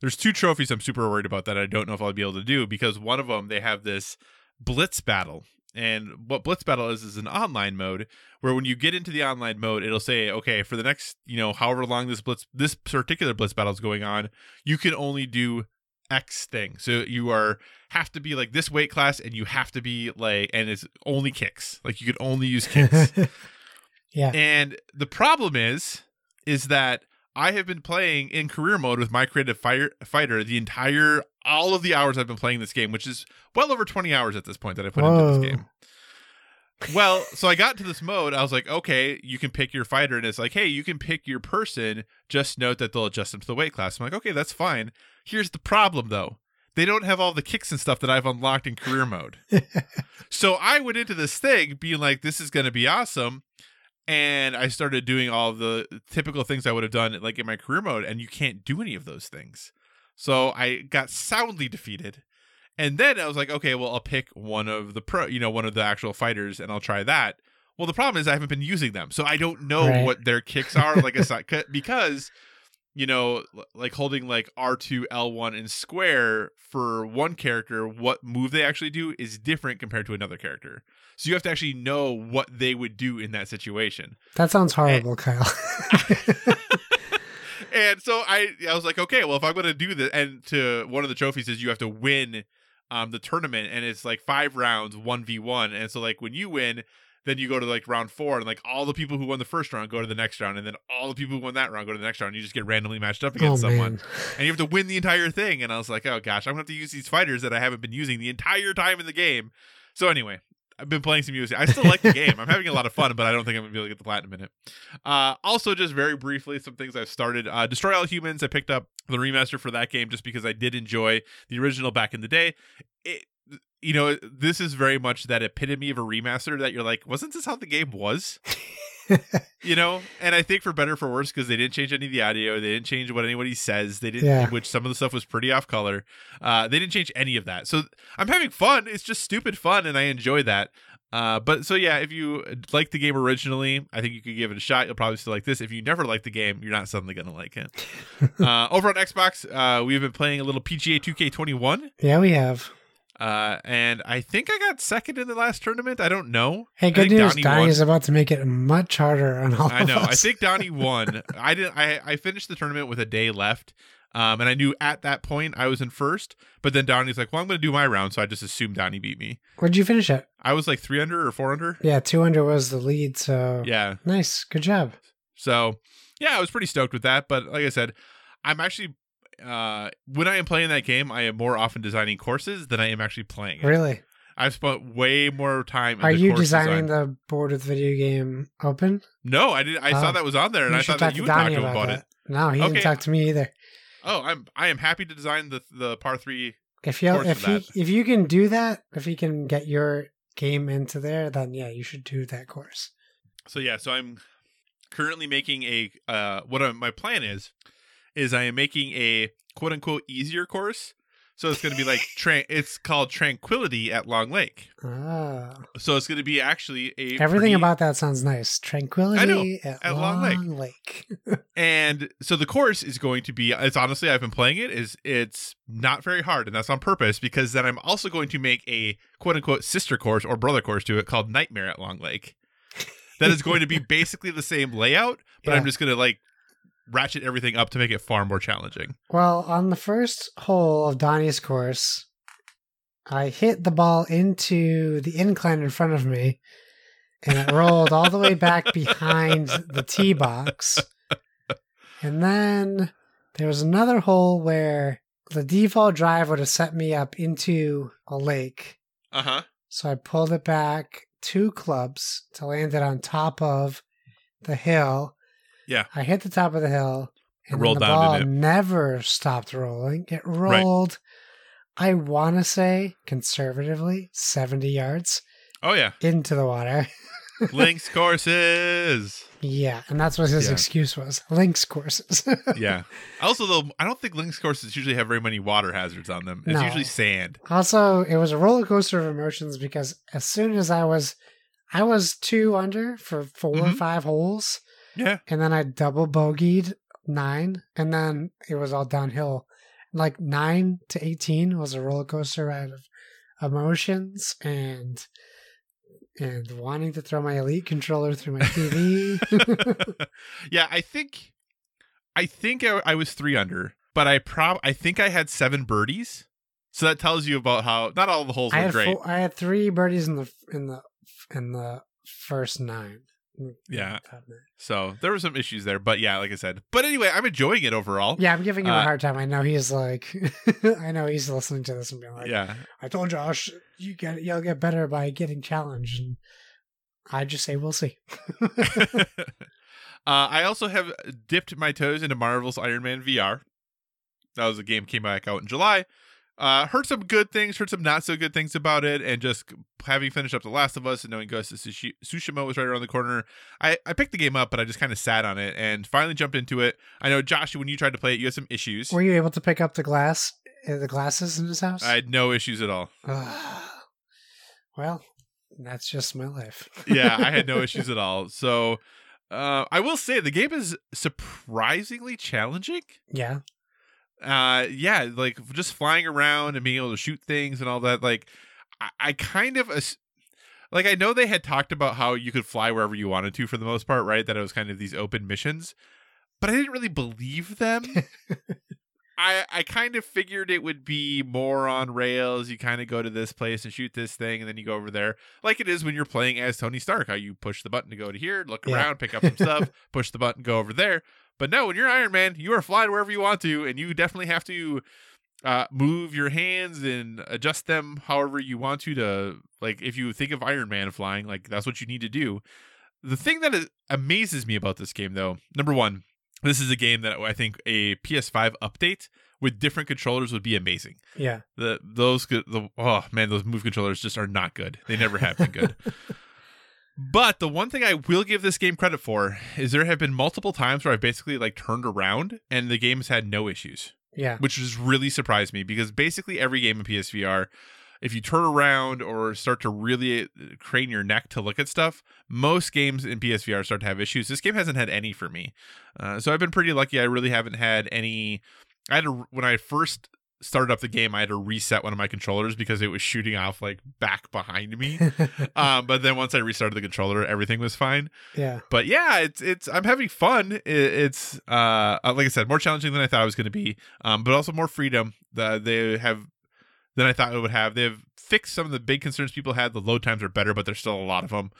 there's two trophies I'm super worried about that I don't know if I'll be able to do because one of them they have this blitz battle. And what blitz battle is is an online mode where when you get into the online mode, it'll say, okay, for the next, you know, however long this blitz this particular blitz battle is going on, you can only do X thing. So you are have to be like this weight class and you have to be like and it's only kicks. Like you could only use kicks. yeah. And the problem is, is that I have been playing in career mode with my creative fire, fighter the entire all of the hours I've been playing this game, which is well over 20 hours at this point that I put Whoa. into this game. Well, so I got to this mode. I was like, okay, you can pick your fighter, and it's like, hey, you can pick your person. Just note that they'll adjust them to the weight class. I'm like, okay, that's fine. Here's the problem, though. They don't have all the kicks and stuff that I've unlocked in career mode. So I went into this thing being like, this is going to be awesome. And I started doing all the typical things I would have done like in my career mode, and you can't do any of those things. So I got soundly defeated. And then I was like, okay, well, I'll pick one of the pro, you know, one of the actual fighters, and I'll try that. Well, the problem is I haven't been using them, so I don't know Right. what their kicks are. Like a si- c- because, you know, like holding like R two L one and square for one character, what move they actually do is different compared to another character. So you have to actually know what they would do in that situation. that sounds horrible, Kyle. and so I I was like, okay, well, if I'm going to do this, and to one of the trophies is you have to win um the tournament, and it's like five rounds, one v one, and so like when you win. Then you go to like round four, and like all the people who won the first round go to the next round, and then all the people who won that round go to the next round. and You just get randomly matched up oh against someone, man. and you have to win the entire thing. And I was like, oh gosh, I'm gonna have to use these fighters that I haven't been using the entire time in the game. So anyway, I've been playing some music. I still like the game. I'm having a lot of fun, but I don't think I'm gonna be able to get the platinum in it. Uh, also, just very briefly, some things I've started. Uh, Destroy All Humans. I picked up the remaster for that game just because I did enjoy the original back in the day. It, you know, this is very much that epitome of a remaster that you're like, wasn't this how the game was? you know and i think for better or for worse because they didn't change any of the audio they didn't change what anybody says they didn't Yeah. which some of the stuff was pretty off color uh they didn't change any of that. So i'm having fun. It's just stupid fun and i enjoy that. Uh but so yeah if you like the game originally i think you could give it a shot. You'll probably still like this. If you never like the game you're not suddenly gonna like it. Uh over on xbox uh we've been playing a little pga 2k21 yeah, we have. Uh and i think i got second in the last tournament i don't know Hey, good news. Donnie Donnie is about to make it much harder on all I know. I think Donnie won. I didn't. I I finished the tournament with a day left, um, and I knew at that point I was in first. But then Donnie's like, "Well, I'm going to do my round," so I just assumed Donnie beat me. Where'd you finish at? I was like three under or four under. Yeah, 200 was the lead, so Yeah. nice. Good job. So yeah, I was pretty stoked with that. But like I said, I'm actually. Uh, when I am playing that game, I am more often designing courses than I am actually playing it. Really? I've spent way more time. Are you course designing design. the board with video game open? No, I did. I saw Oh. that was on there, and You I thought that you would talk to him about that. it. No, he Okay. didn't talk to me either. Oh, I'm. I am happy to design the the par three If you if you if you can do that, if you can get your game into there, then yeah, you should do that course. So yeah, so I'm currently making a uh what I, my plan is is I am making a quote unquote easier course. So it's going to be like tra- it's called Tranquility at Long Lake. Ah, So it's going to be actually a everything pretty- about that sounds nice. Tranquility at, at Long, Long Lake. and so the course is going to be it's honestly I've been playing it is it's not very hard and that's on purpose because then I'm also going to make a quote unquote sister course or brother course to it called Nightmare at Long Lake. That is going to be basically the same layout, but Yeah. I'm just going to like ratchet everything up to make it far more challenging. Well, on the first hole of Donnie's course, I hit the ball into the incline in front of me, and it rolled all the way back behind the tee box. And then there was another hole where the default drive would have set me up into a lake. Uh-huh. So I pulled it back two clubs to land it on top of the hill. Yeah. I hit the top of the hill. It And rolled the down, ball never stopped rolling. It rolled, I want to say, conservatively, 70 yards Oh yeah. into the water. Links courses. yeah, and that's what his Yeah. excuse was. Links courses. Yeah. Also though, I don't think links courses usually have very many water hazards on them. It's No. usually sand. Also, it was a roller coaster of emotions because as soon as I was, I was two under for 4 or Mhm. five holes, Yeah. and then I double bogeyed nine, and then it was all downhill like nine to eighteen was a roller coaster ride of emotions and and wanting to throw my elite controller through my TV. yeah, I think I think I, I was three under, but I prob I think I had seven birdies. So that tells you about how not all the holes I were great. four, I had three birdies in the in the in the first nine. Yeah. So there were some issues there, but yeah, like I said. But anyway, I'm enjoying it overall. Yeah, I'm giving him Uh, a hard time. I know he's like, I know he's listening to this and being like, yeah. I told Josh, you get you'll get better by getting challenged, and I just say we'll see. uh, I also have dipped my toes into Marvel's Iron Man VR. That was a game came back out in July. Uh, heard some good things, heard some not so good things about it, and just having finished up The Last of Us and knowing Ghost of Tsushi- Tsushima was right around the corner, I, I picked the game up, but I just kind of sat on it and finally jumped into it. I know, Josh, when you tried to play it, you had some issues. Were you able to pick up the glass, uh, the glasses in his house? I had no issues at all. Well, that's just my life. yeah, I had no issues at all. So uh, I will say the game is surprisingly challenging. Yeah, Uh, yeah, like just flying around and being able to shoot things and all that. Like, I, I kind of like I know they had talked about how you could fly wherever you wanted to for the most part, right? That it was kind of these open missions, but I didn't really believe them. I I kind of figured it would be more on rails. You kind of go to this place and shoot this thing, and then you go over there, like it is when you're playing as Tony Stark. How you push the button to go to here, look Yeah. around, pick up some stuff, push the button, go over there. But no, when you're Iron Man, you are flying wherever you want to, and you definitely have to uh, move your hands and adjust them however you want to. To like, if you think of Iron Man flying, like that's what you need to do. The thing that amazes me about this game, though, number one, this is a game that I think a PS5 update with different controllers would be amazing. yeah. The those the oh man, those move controllers just are not good. They never have been good. But the one thing I will give this game credit for is there have been multiple times where I've basically like turned around and the game has had no issues, Yeah, which has really surprised me because basically every game in PSVR, if you turn around or start to really uh, crane your neck to look at stuff, most games in PSVR start to have issues. This game hasn't had any for me, uh, so I've been pretty lucky. I really haven't had any. I had to when I first started up the game, I had to reset one of my controllers because it was shooting off like back behind me. um, but then once I restarted the controller, everything was fine. yeah, But yeah, it's it's I'm having fun. It, it's uh like I said, more challenging than I thought it was going to be. Um, but also more freedom that they have than I thought it would have. They've fixed some of the big concerns people had. The load times are better, but there's still a lot of them.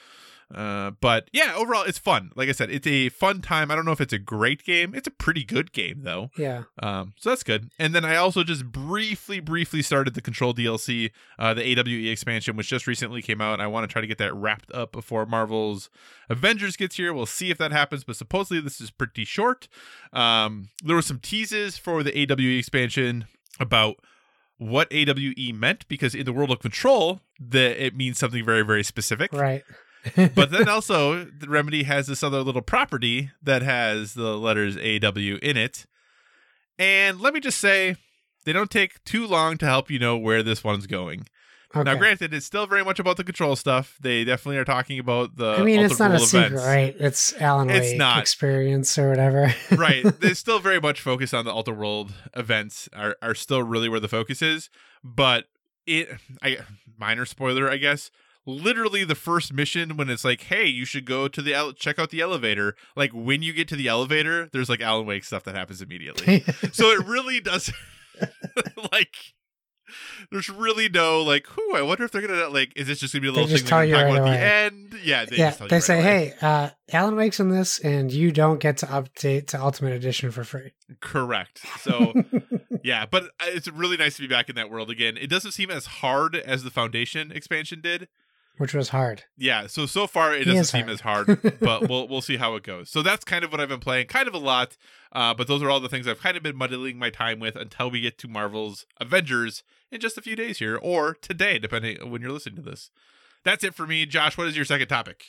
Uh, but yeah, overall, it's fun. Like I said, it's a fun time. I don't know if it's a great game. It's a pretty good game though. yeah. Um, so that's good. And then I also just briefly, briefly started the Control DLC, uh, the AWE expansion, which just recently came out. I want to try to get that wrapped up before Marvel's Avengers gets here. We'll see if that happens, but supposedly this is pretty short. Um, there were some teases for the AWE expansion about what AWE meant because in the world of Control, the it means something very, very specific Right. But then also the remedy has this other little property that has the letters AW in it. And let me just say, they don't take too long to help you know where this one's going. okay. Now, granted, it's still very much about the control stuff. They definitely are talking about the. I mean, it's not a altered secret, right? It's Alan It's Wake not. experience or whatever. right. They still very much focus on the alter world events are, are still really where the focus is. But it, I minor spoiler, I guess. Literally, the first mission when it's like, "Hey, you should go to the ele- check out the elevator." Like when you get to the elevator, there's like Alan Wake stuff that happens immediately. so it really does, like. There's really no like, who I wonder if they're gonna like. Is this just gonna be a little thing tell you right about at the end? Yeah, they yeah, just tell you they right say, away. "Hey, uh, Alan Wake's in this, and you don't get to update to Ultimate Edition for free." correct. So yeah, but uh, it's really nice to be back in that world again. It doesn't seem as hard as the Foundation expansion did. Which was hard. Yeah, so so far it He doesn't seem hard. as hard, but we'll we'll see how it goes. So that's kind of what I've been playing, kind of a lot. Uh, but those are all the things I've kind of been muddling my time with until we get to Marvel's Avengers in just a few days here, or today, depending on when you're listening to this. That's it for me, Josh. What is your second topic?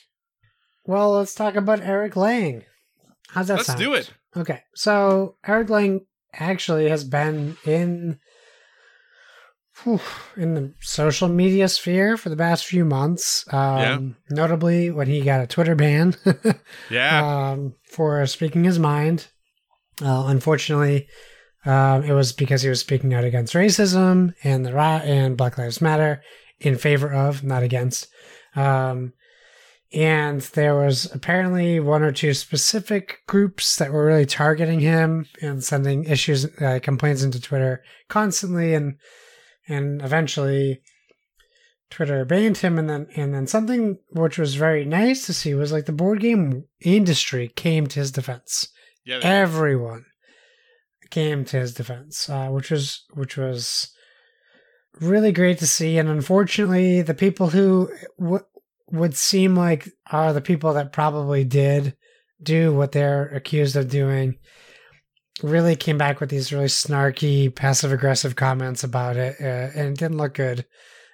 Well, let's talk about Eric Lang. How's that Let's sound? do it. Okay, so Eric Lang actually has been in in the social media sphere for the past few months. Um, Notably, when he got a Twitter ban Yeah, um, for speaking his mind. Uh, unfortunately, Um, it was because he was speaking out against racism and the ra- and Black Lives Matter in favor of, not against. Um, and there was apparently one or two specific groups that were really targeting him and sending issues, uh, complaints into Twitter constantly, and and eventually Twitter banned him. And then and then something which was very nice to see was like the board game industry came to his defense. Yeah, Everyone came to his defense, uh, which was which was really great to see. And unfortunately, the people who w- would seem like are the people that probably did do what they're accused of doing really came back with these really snarky, passive aggressive comments about it, uh, and it didn't look good.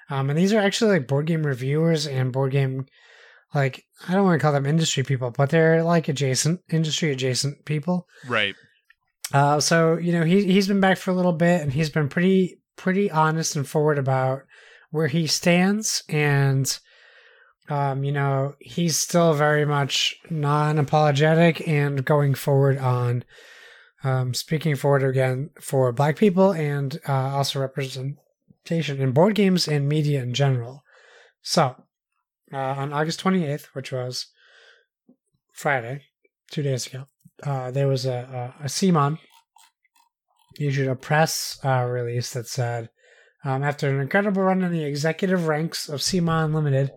Um, and these are actually like board game reviewers and board game, like I don't want to call them industry people, but they're like adjacent industry adjacent people. right. Uh, so you know he he's been back for a little bit, and he's been pretty pretty honest and forward about where he stands, and um, you know he's still very much non-apologetic and going forward on um, speaking forward again for Black people and uh, also representation in board games and media in general. So uh, on August twenty eighth, which was Friday, two days ago uh, there was a, a, a CMON issued a press uh, release that said, um, after an incredible run in the executive ranks of CMON Limited,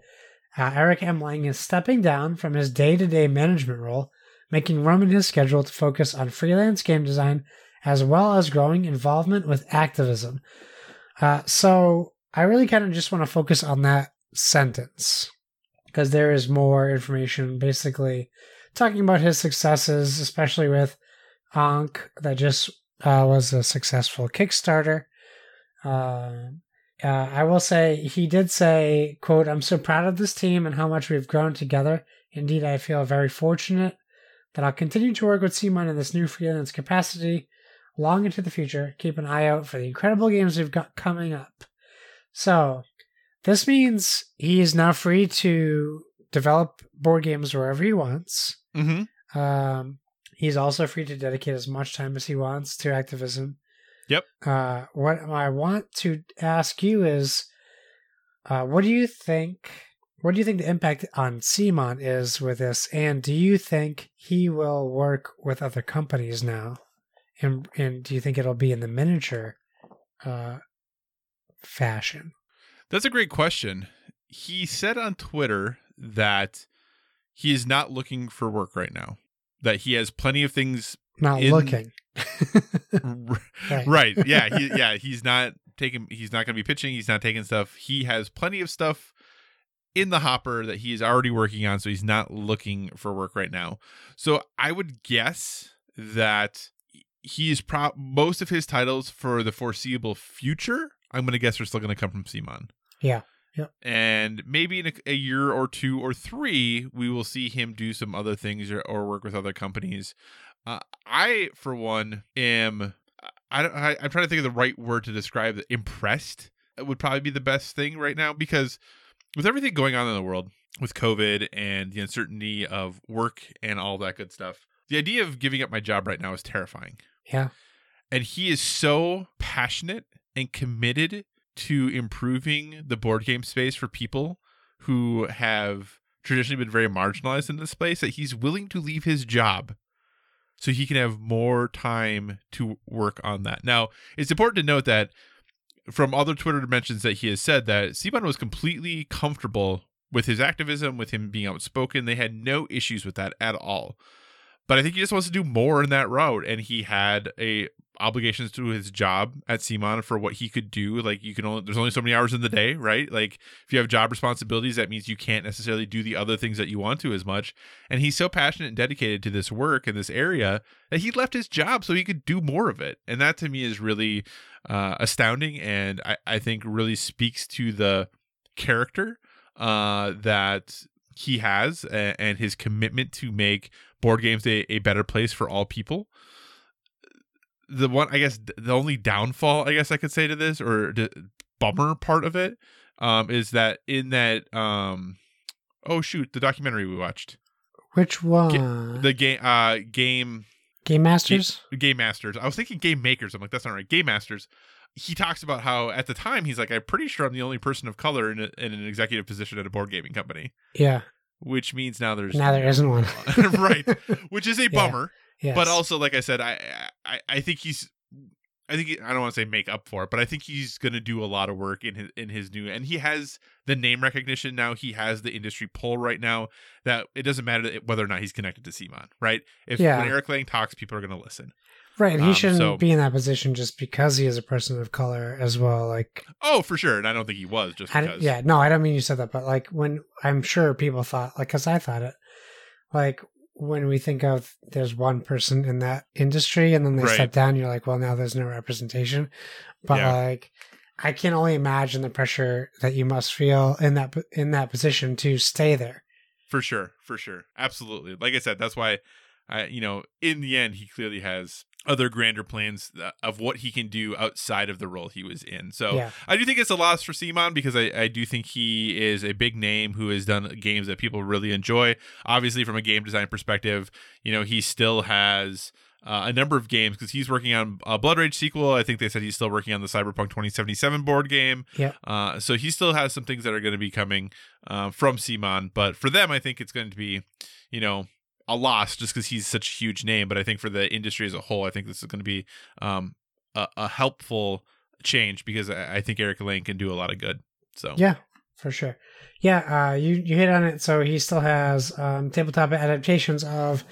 uh, Eric M. Lang is stepping down from his day to day management role, making room in his schedule to focus on freelance game design as well as growing involvement with activism. Uh, so I really kind of just want to focus on that sentence because there is more information basically talking about his successes, especially with Ankh, that just uh, was a successful Kickstarter. Uh, uh, I will say he did say, "quote I'm so proud of this team and how much we've grown together. Indeed, I feel very fortunate that I'll continue to work with CMON in this new freelance capacity long into the future. Keep an eye out for the incredible games we've got coming up." So, this means he is now free to develop board games wherever he wants. Mm-hmm. Um, he's also free to dedicate as much time as he wants to activism. Yep. Uh, what I want to ask you is, uh, what do you think? What do you think the impact on CMON is with this? And do you think he will work with other companies now? And and do you think it'll be in the miniature uh, fashion? That's a great question. He said on Twitter that he is not looking for work right now. That he has plenty of things. Not In- looking. right. right. Yeah. He, yeah. He's not taking. He's not going to be pitching. He's not taking stuff. He has plenty of stuff in the hopper that he is already working on. So he's not looking for work right now. So I would guess that he's pro most of his titles for the foreseeable future. I'm going to guess are still going to come from CMON. Yeah. Yeah. And maybe in a, a year or two or three, we will see him do some other things or, or work with other companies. Uh, I, for one, am. I, don't- I I'm trying to think of the right word to describe it. Impressed would probably be the best thing right now because with everything going on in the world with COVID and the uncertainty of work and all that good stuff, the idea of giving up my job right now is terrifying. Yeah. And he is so passionate and committed to improving the board game space for people who have traditionally been very marginalized in this space that he's willing to leave his job so he can have more time to work on that. Now, it's important to note that from other Twitter dimensions that he has said that CMON was completely comfortable with his activism, with him being outspoken. They had no issues with that at all. But I think he just wants to do more in that route, and he had a obligations to his job at CMON for what he could do. Like you can only there's only so many hours in the day, right? Like if you have job responsibilities, that means you can't necessarily do the other things that you want to as much. And he's so passionate and dedicated to this work in this area that he left his job so he could do more of it. And that to me is really uh, astounding, and I, I think really speaks to the character uh, that he has and, and his commitment to make board games a, a better place for all people the one i guess the only downfall i guess i could say to this or the bummer part of it um is that in that um oh shoot the documentary we watched Which one? the game uh game Game Masters. Game Masters. I was thinking Game Makers. I'm like, that's not right. Game Masters. He talks about how at the time he's like, I'm pretty sure I'm the only person of color in, a, in an executive position at a board gaming company, Yeah. which means now there's Now there isn't one. right, which is a Yeah. bummer. Yes. But also, like I said, I I, I think he's. I think he- I don't want to say make up for it, but I think he's going to do a lot of work in his in his new, and he has the name recognition now. He has the industry pull right now that it doesn't matter whether or not he's connected to CMON, right? If Yeah. when Eric Lang talks, people are going to listen. right. and He um, shouldn't so- be in that position just because he is a person of color as well. Like, Oh, for sure, and I don't think he was just because. yeah, no, I don't mean you said that, but like when I'm sure people thought, like, because I thought it, like when we think of there's one person in that industry and then they Right. step down, you're like, well, now there's no representation. But Yeah. like, I can only imagine the pressure that you must feel in that in that position to stay there. for sure, for sure, absolutely. Like I said, that's why, I you know, in the end, he clearly has other grander plans uh, of what he can do outside of the role he was in. So Yeah. I do think it's a loss for CMON because I, I do think he is a big name who has done games that people really enjoy. Obviously, from a game design perspective, you know, he still has. Uh, a number of games because he's working on a Blood Rage sequel. I think they said he's still working on the Cyberpunk 2077 board game. Yeah. Uh, so he still has some things that are going to be coming uh, from CMON, but for them, I think it's going to be, you know, a loss just because he's such a huge name. But I think for the industry as a whole, I think this is going to be um, a, a helpful change because I, I think Eric Lang can do a lot of good. So Yeah, for sure. Yeah, uh, you you hit on it. So he still has um, tabletop adaptations of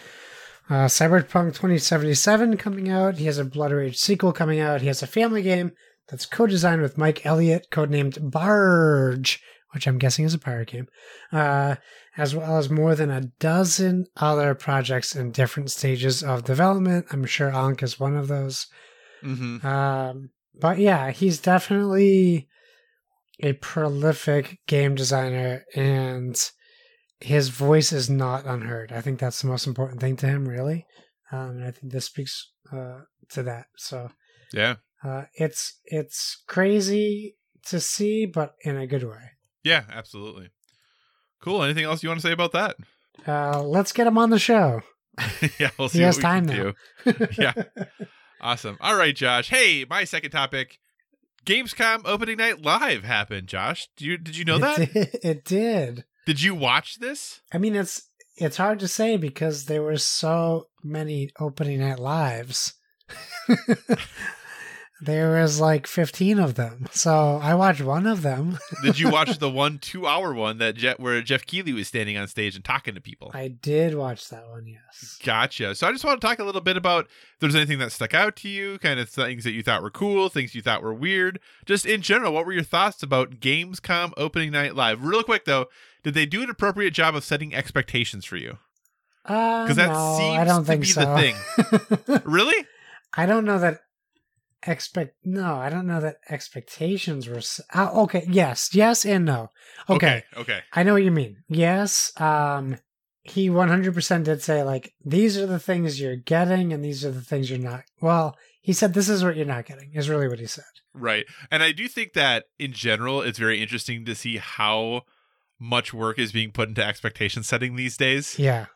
uh, Cyberpunk 2077 coming out. He has a Blood Rage sequel coming out. He has a family game that's co-designed with Mike Elliott, codenamed Barge, which I'm guessing is a pirate game, uh, as well as more than a dozen other projects in different stages of development. I'm sure Ankh is one of those. hmm Um, but yeah, he's definitely a prolific game designer, and his voice is not unheard. I think that's the most important thing to him, really. Um, and I think this speaks uh, to that. So yeah, uh, it's it's crazy to see, but in a good way. yeah, absolutely. Cool. Anything else you want to say about that? Uh, let's get him on the show. yeah, we'll see He what has we time can now. do. Yeah. Awesome. All right, Josh. Hey, my second topic. Gamescom opening night live happened, Josh. Did you did you know it that? Did, it did. Did you watch this? I mean, it's it's hard to say because there were so many opening night lives. There was like fifteen of them, so I watched one of them. Did you watch the one two hour one that Je- where Geoff Keighley was standing on stage and talking to people? I did watch that one. Yes. Gotcha. So I just want to talk a little bit about if there's anything that stuck out to you, kind of things that you thought were cool, things you thought were weird. Just in general, what were your thoughts about Gamescom opening night live? Real quick though, did they do an appropriate job of setting expectations for you? Because that Uh, no, seems I don't to think be so. the thing. Really? I don't know that expect. No, I don't know that expectations were. Uh, okay. Yes. Yes and no. okay. Okay. okay. I know what you mean. Yes, um he 100% did say like these are the things you're getting and these are the things you're not. Well, he said this is what you're not getting. Is really what he said. Right. And I do think that in general, it's very interesting to see how much work is being put into expectation setting these days. Yeah.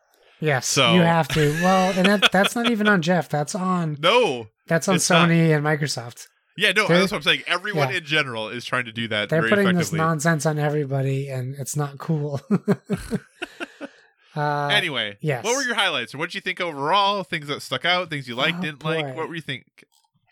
Yes. So- you have to. Well, and that that's not even on Geoff. That's on No. that's on It's not. Sony and Microsoft. Yeah, no, They're- that's what I'm saying. Everyone Yeah. in general is trying to do that They're putting this nonsense on everybody and it's not cool. uh anyway, yes. what were your highlights? Or what did you think overall? Things that stuck out, things you liked, Oh, didn't like? What were you think?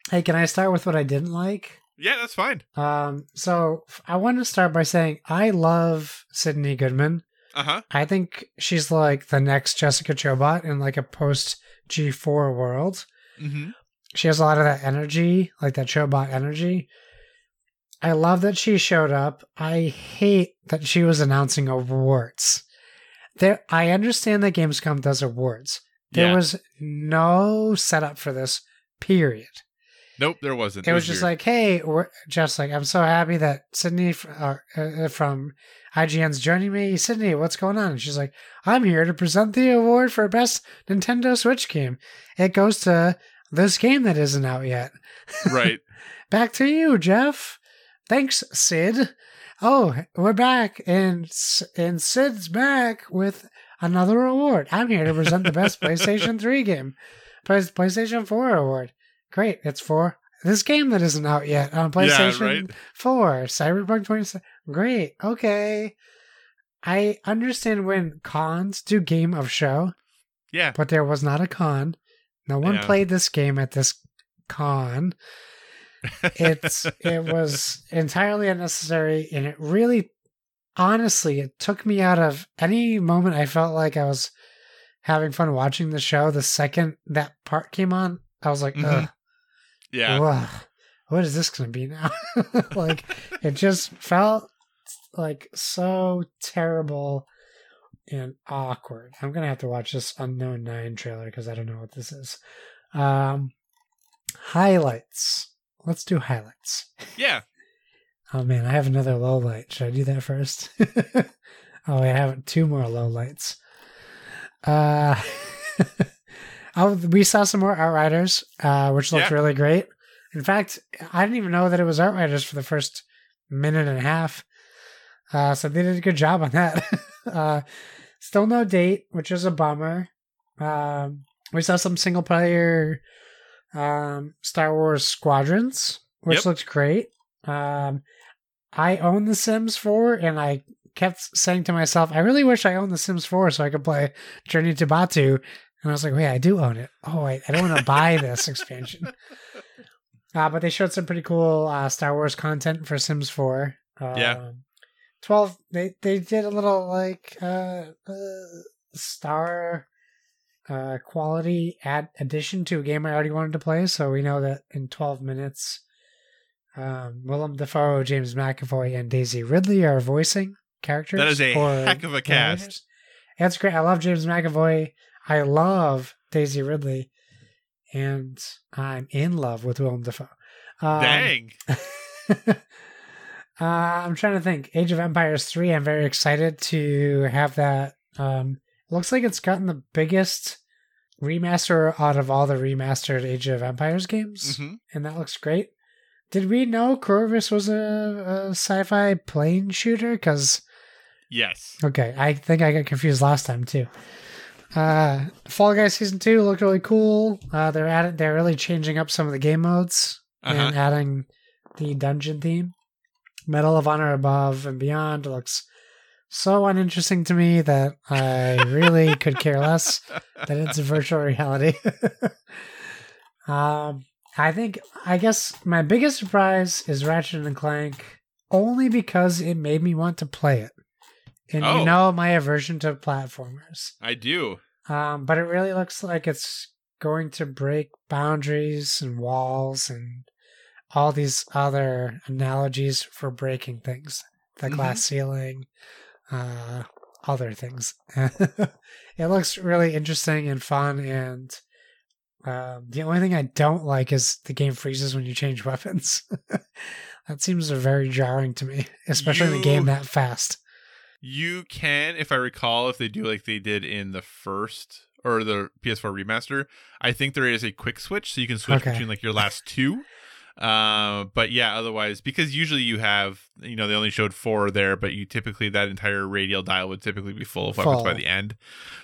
Hey, can I start with what I didn't like? Yeah, that's fine. Um so I want to start by saying I love Sydney Goodman. Uh huh. I think she's like the next Jessica Chobot in like a post G4 world. Mm-hmm. She has a lot of that energy, like that Chobot energy. I love that she showed up. I hate that she was announcing awards. There I understand that Gamescom does awards. There Yeah. was no setup for this, period. Nope, there wasn't. It was just like, hey, just like, I'm so happy that Sydney uh, uh, from IGN's joining me. Sydney, what's going on? And she's like, I'm here to present the award for best Nintendo Switch game. It goes to this game that isn't out yet. right. Back to you, Geoff. Thanks, Sid. Oh, we're back, and and Sid's back with another award. I'm here to present the best PlayStation 3 game. PlayStation 4 award. Great. It's for this game that isn't out yet on PlayStation right. 4. Cyberpunk 27. Great. Okay. I understand when cons do game of show, Yeah. but there was not a con. No one Yeah. played this game at this con. It's it was entirely unnecessary and it really honestly it took me out of any moment I felt like I was having fun watching the show. The second that part came on, I was like, Mhm. Yeah. ugh, what is this gonna be now? like it just felt like so terrible and awkward. I'm gonna have to watch this Unknown Nine trailer because I don't know what this is. Um, highlights. Let's do highlights. Yeah. Oh man, I have another low light. Should I do that first? oh, I have two more low lights. Uh, oh, we saw some more Outriders, uh, which looked Yeah. really great. In fact, I didn't even know that it was Outriders for the first minute and a half. Uh, so they did a good job on that. uh, still no date, which is a bummer. Um, we saw some single player um, Star Wars Squadrons, which Yep. looked great. Um, I own The Sims 4, and I kept saying to myself, I really wish I owned The Sims 4 so I could play Journey to Batuu. And I was like, wait, I do own it. Oh, wait, I don't want to buy this expansion. Uh, but they showed some pretty cool uh, Star Wars content for Sims 4. Um, Yeah. 12, they, they did a little like uh, uh, star uh, quality add addition to a game I already wanted to play. So we know that in 12 minutes, um, Willem Dafoe, James McAvoy, and Daisy Ridley are voicing characters. That is a heck of a cast. That's great. I love James McAvoy. I love Daisy Ridley, and I'm in love with Willem Dafoe. Um, Dang. uh, I'm trying to think. Age of Empires 3, I'm very excited to have that. Um, looks like it's gotten the biggest remaster out of all the remastered Age of Empires games, hmm and that looks great. Did we know Chorus was a, a sci fi plane shooter? Because, Yes. okay, I think I got confused last time too. Uh, Fall Guys Season 2 looked really cool. Uh, they're at they're really changing up some of the game modes and Uh-huh. adding the dungeon theme. Medal of Honor Above and Beyond looks so uninteresting to me that I really could care less that it's a virtual reality. um, I think, I guess my biggest surprise is Ratchet and Clank only because it made me want to play it. And Oh. you know my aversion to platformers. I do. Um, but it really looks like it's going to break boundaries and walls and all these other analogies for breaking things the Mhm. glass ceiling, uh, other things. it looks really interesting and fun. And um, the only thing I don't like is the game freezes when you change weapons. that seems very jarring to me, especially in a game that fast. You can, if I recall, if they do like they did in the first or the PS4 remaster, I think there is a quick switch, so you can switch Okay. between like your last two. Uh, but yeah, otherwise, because usually you have, you know, they only showed four there, but you typically that entire radial dial would typically be full of weapons by the end.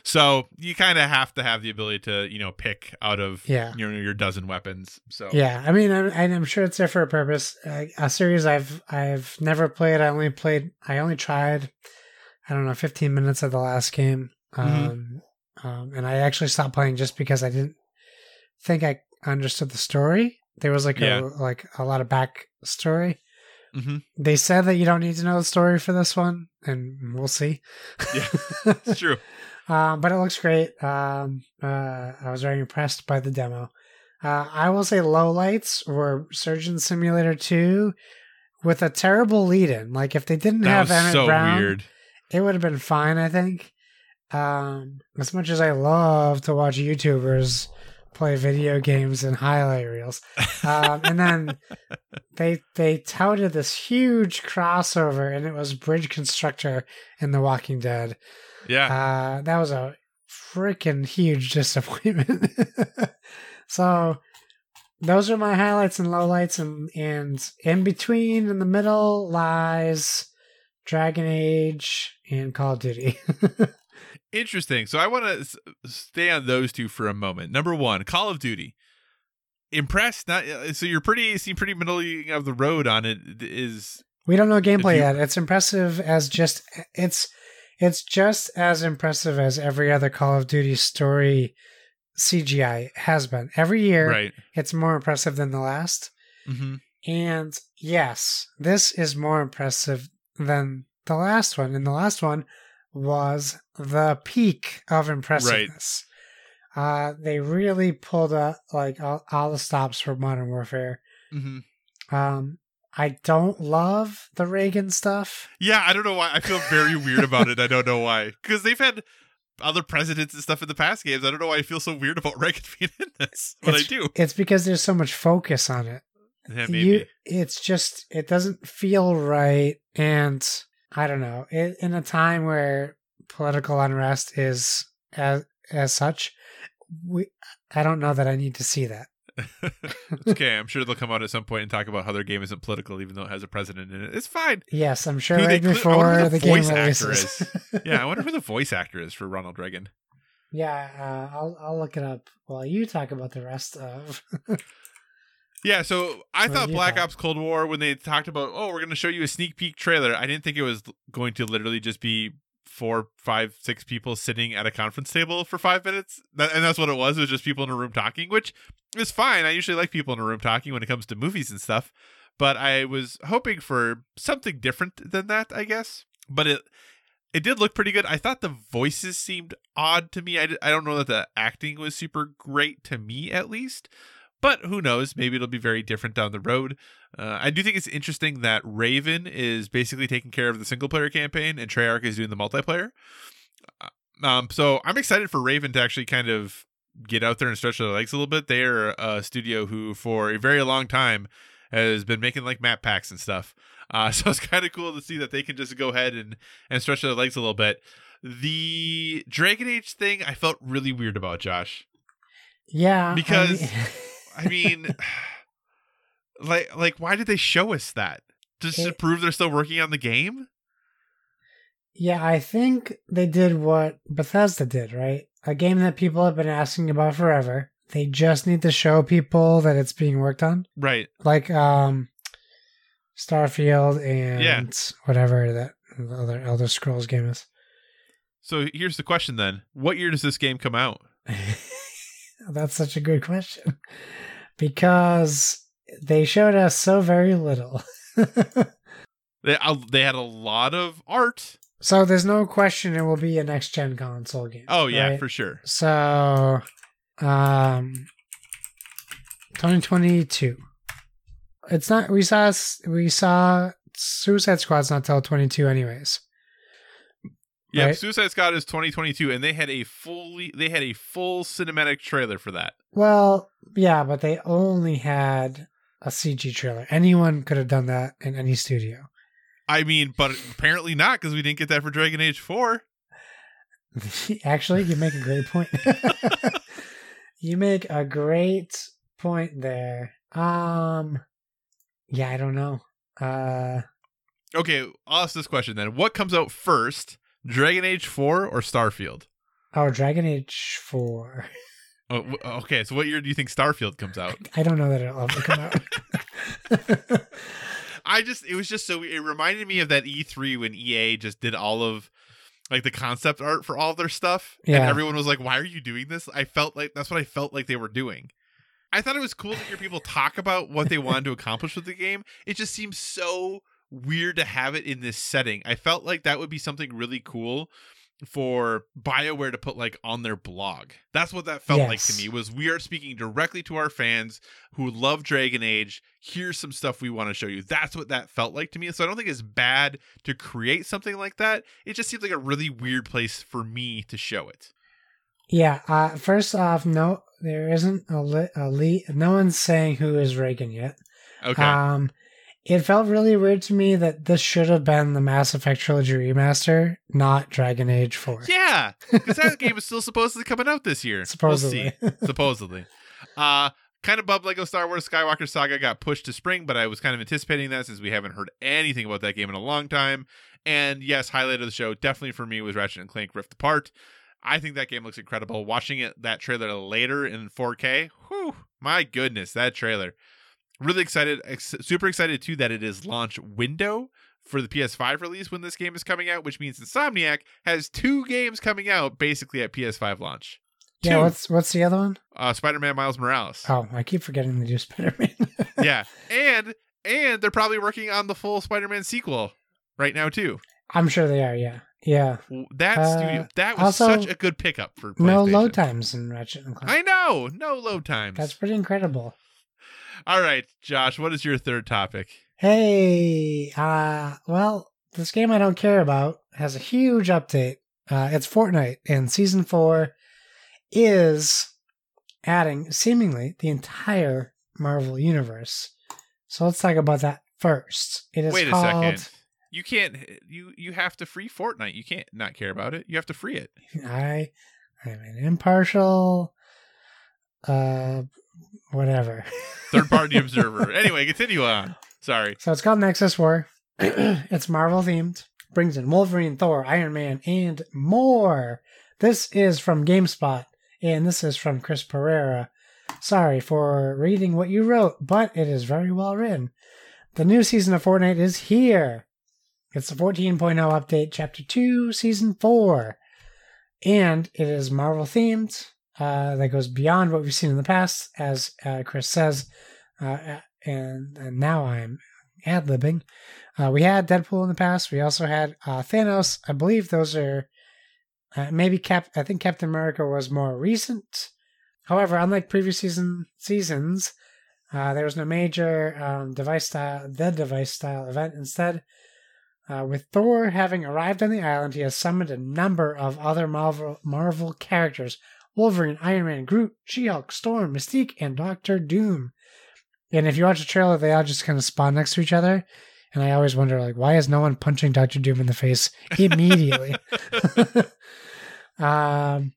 So you kind of have to have the ability to, you know, pick out of Yeah. your your dozen weapons. So Yeah, I mean, I'm, I'm sure it's there for a purpose. Uh, a series I've I've never played. I only played. I only tried. I don't know, 15 minutes of the last game. Um, um, and I actually stopped playing just because I didn't think I understood the story. There was like Yeah. a like a lot of back story. Mhm. They said that you don't need to know the story for this one, and we'll see. Yeah. it's true. Um, but it looks great. Um, uh, I was very impressed by the demo. Uh, I will say low lights were Surgeon Simulator 2 with a terrible lead in. Like, if they didn't That have Emmett so Brown, weird. It would have been fine, I think. Um, as much as I love to watch YouTubers play video games and highlight reels. Um, and then they they touted this huge crossover, and it was Bridge Constructor in The Walking Dead. Yeah. Uh, that was a freaking huge disappointment. so those are my highlights and lowlights, and and in between, in the middle, lies Dragon Age and Call of Duty. Interesting. So I want to s- stay on those two for a moment. Number one, Call of Duty. Impressed? Not uh, so. You're pretty seem pretty middle of the road on it. Is We don't know gameplay you- yet. It's impressive as just it's it's just as impressive as every other Call of Duty story CGI has been. Every year right. it's more impressive than the last. Mm-hmm. And yes, this is more impressive than the last one. And the last one was the peak of impressiveness. Uh, they really pulled up like all, all the stops for Modern Warfare. Mm-hmm. Um, I don't love the Reagan stuff. Yeah, I don't know why. I feel very weird about it. I don't know why. Because they've had other presidents and stuff in the past games. I don't know why I feel so weird about Reagan being in this, but I do. It's because there's so much focus on it. Yeah. You, it's just it doesn't feel right, and I don't know. It, in a time where political unrest is as as such, we I don't know that I need to see that. Okay, I'm sure they'll come out at some point and talk about how their game isn't political, even though it has a president in it. It's fine. Yes, I'm sure they right cl- I wonder before who the, the game voice actor releases. Yeah, I wonder who the voice actor is for Ronald Reagan. yeah, uh, I'll I'll look it up while you talk about the rest of. Yeah, so I oh, thought Black? Ops Cold War when they talked about, oh, we're going to show you a sneak peek trailer. I didn't think it was going to literally just be four, five, six people sitting at a conference table for five minutes, that, and that's what it was. It was just people in a room talking, which is fine. I usually like people in a room talking when it comes to movies and stuff, but I was hoping for something different than that, I guess. But it it did look pretty good. I thought the voices seemed odd to me. I, I don't know that the acting was super great to me, at least. But who knows? Maybe it'll be very different down the road. Uh, I do think it's interesting that Raven is basically taking care of the single player campaign and Treyarch is doing the multiplayer. Uh, Um, so I'm excited for Raven to actually kind of get out there and stretch their legs a little bit. They're a studio who, for a very long time, has been making like map packs and stuff. Uh, so it's kind of cool to see that they can just go ahead and and stretch their legs a little bit. The Dragon Age thing, I felt really weird about, Josh. yeah, I Because- mean- I mean, like, like, why did they show us that? Just to prove they're still working on the game? Yeah, I think they did what Bethesda did, right? A game that people have been asking about forever. They just need to show people that it's being worked on. Right. Like um Starfield and Yeah. whatever that other Elder Scrolls game is. So here's the question then: What year does this game come out? That's such a good question. Because they showed us so very little. They uh, they had a lot of art. so there's no question it will be a next gen console game. Oh yeah, right? for sure. So, um, 2022. It's not. We saw. We saw Suicide Squad's not till 22, anyways. Yeah, Right. Suicide Squad is 2022, and they had a fully they had a full cinematic trailer for that. Well, yeah, but they only had a CG trailer. Anyone could have done that in any studio. I mean, but apparently not because we didn't get that for Dragon Age 4. Actually, you make a great point. you make a great point there. Um, yeah, I don't know. Uh, Okay, I'll ask this question then: What comes out first, Dragon Age 4 or Starfield? oh, Dragon Age Four. Oh, okay. So what year do you think Starfield comes out? I don't know that it'll ever come out. I just it was just so it reminded me of that E3 when EA just did all of like the concept art for all their stuff and everyone was like why are you doing this? I felt like that's what I felt like they were doing. I thought it was cool to hear people talk about what they wanted to accomplish with the game. It just seems so weird to have it in this setting. I felt like that would be something really cool for BioWare to put like on their blog. That's what that felt like to me was we are speaking directly to our fans who love Dragon Age. Here's some stuff we want to show you. That's what that felt like to me. So I don't think it's bad to create something like that. It just seems like a really weird place for me to show it. yeah. Uh, first off, no, there isn't a, li- a le- No one's saying who is Reagan yet. Okay. Um, it felt really weird to me that this should have been the Mass Effect trilogy remaster, not Dragon Age Four. yeah, because that game is still supposedly coming out this year. Supposedly. We'll supposedly. Uh kind of bummed Lego Star Wars Skywalker Saga got pushed to spring, but I was kind of anticipating that since we haven't heard anything about that game in a long time. And yes, highlight of the show definitely for me was Ratchet and Clank Rift Apart. I think that game looks incredible. Watching it that trailer later in 4K, whew, my goodness, that trailer. Really excited, ex- super excited too that it is launch window for the PS5 release when this game is coming out, which means Insomniac has two games coming out basically at PS5 launch. Yeah, what's what's the other one? Uh, Spider-Man Miles Morales. Oh, I keep forgetting to do Spider Man. yeah, and and they're probably working on the full Spider-Man sequel right now too. I'm sure they are. Yeah, yeah. That Uh, studio, that was also, such a good pickup for No load times in Ratchet and Clank. I know, no load times. That's pretty incredible. All right, Josh, what is your third topic? Hey, uh, well, this game I don't care about has a huge update. Uh, it's Fortnite, and season four is adding seemingly the entire Marvel universe. So let's talk about that first. It is Wait a called. second. You can't. You you have to free Fortnite. You can't not care about it. You have to free it. I I am an impartial, uh, whatever. Third party observer. Anyway, continue on. Sorry. So it's called Nexus War. it's Marvel themed. Brings in Wolverine, Thor, Iron Man, and more. This is from GameSpot, and this is from Chris Pereira. Sorry for reading what you wrote, but it is very well written. The new season of Fortnite is here. It's the 14.0 update, Chapter 2, Season 4. And it is Marvel themed. Uh, that goes beyond what we've seen in the past, as uh, Chris says. Uh, and, and now I'm ad libbing. Uh, we had Deadpool in the past. We also had uh, Thanos. I believe those are uh, maybe Cap. I think Captain America was more recent. However, unlike previous season seasons, there was no major um, device style, the device style event. Instead, uh, with Thor having arrived on the island, he has summoned a number of other Marvel Marvel characters: Wolverine, Iron Man, Groot, She-Hulk, Storm, Mystique, and Doctor Doom. And if you watch the trailer, they all just kind of spawn next to each other. And I always wonder, like, why is no one punching Doctor Doom in the face immediately? um,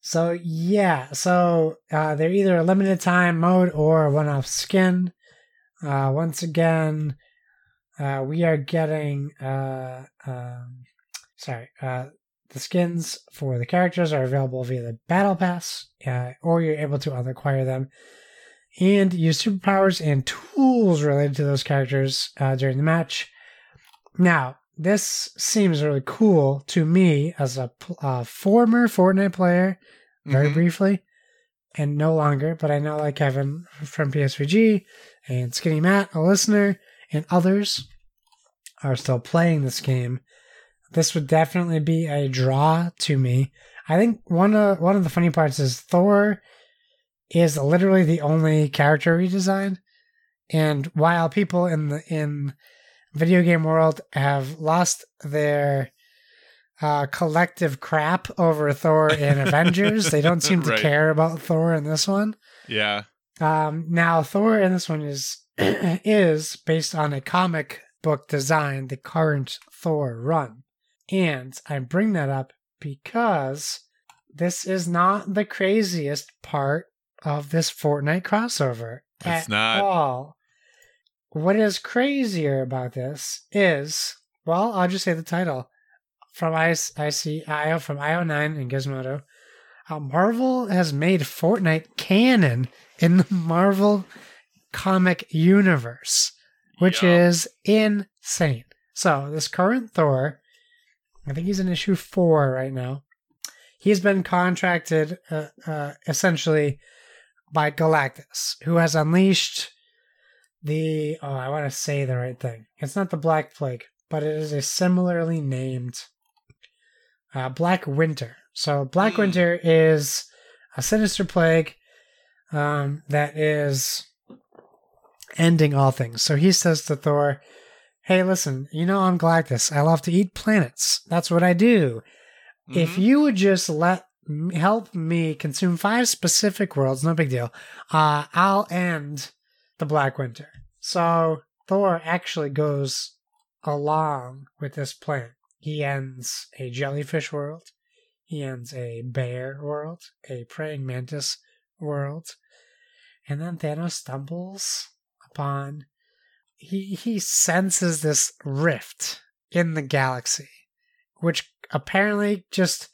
so yeah, so uh, they're either a limited time mode or a one-off skin. Uh, once again, uh, we are getting uh, um, sorry, uh, the skins for the characters are available via the battle pass, uh, or you're able to acquire them and use superpowers and tools related to those characters uh, during the match. Now, this seems really cool to me as a pl- uh, former Fortnite player, very Mhm. briefly, and no longer, but I know like Kevin from PSVG and Skinny Matt, a listener, and others are still playing this game. This would definitely be a draw to me. I think one of one of the funny parts is Thor is literally the only character redesign. And while people in the in video game world have lost their uh, collective crap over Thor in Avengers, they don't seem to Right. care about Thor in this one. Yeah. Um, now Thor in this one is is based on a comic book design, the current Thor run, and I bring that up because this is not the craziest part of this Fortnite crossover It's at not. all. What is crazier about this is, well, I'll just say the title from I, I see IO from IO9 and Gizmodo. Uh, Marvel has made Fortnite canon in the Marvel comic universe, which Yup. is insane. So, this current Thor, I think he's in issue four right now. He's been contracted uh, uh, essentially by Galactus, who has unleashed the. Oh, I want to say the right thing. It's not the Black Plague, but it is a similarly named uh, Black Winter. So, Black Hmm. Winter is a sinister plague um, that is ending all things. So he says to Thor, Hey, listen, you know I'm Galactus. I love to eat planets. That's what I do. If Mhm. you would just let help me consume five specific worlds, no big deal, uh, I'll end the Black Winter. So Thor actually goes along with this plan. He ends a jellyfish world. He ends a bear world, a praying mantis world, and then Thanos stumbles upon. He he senses this rift in the galaxy, which apparently just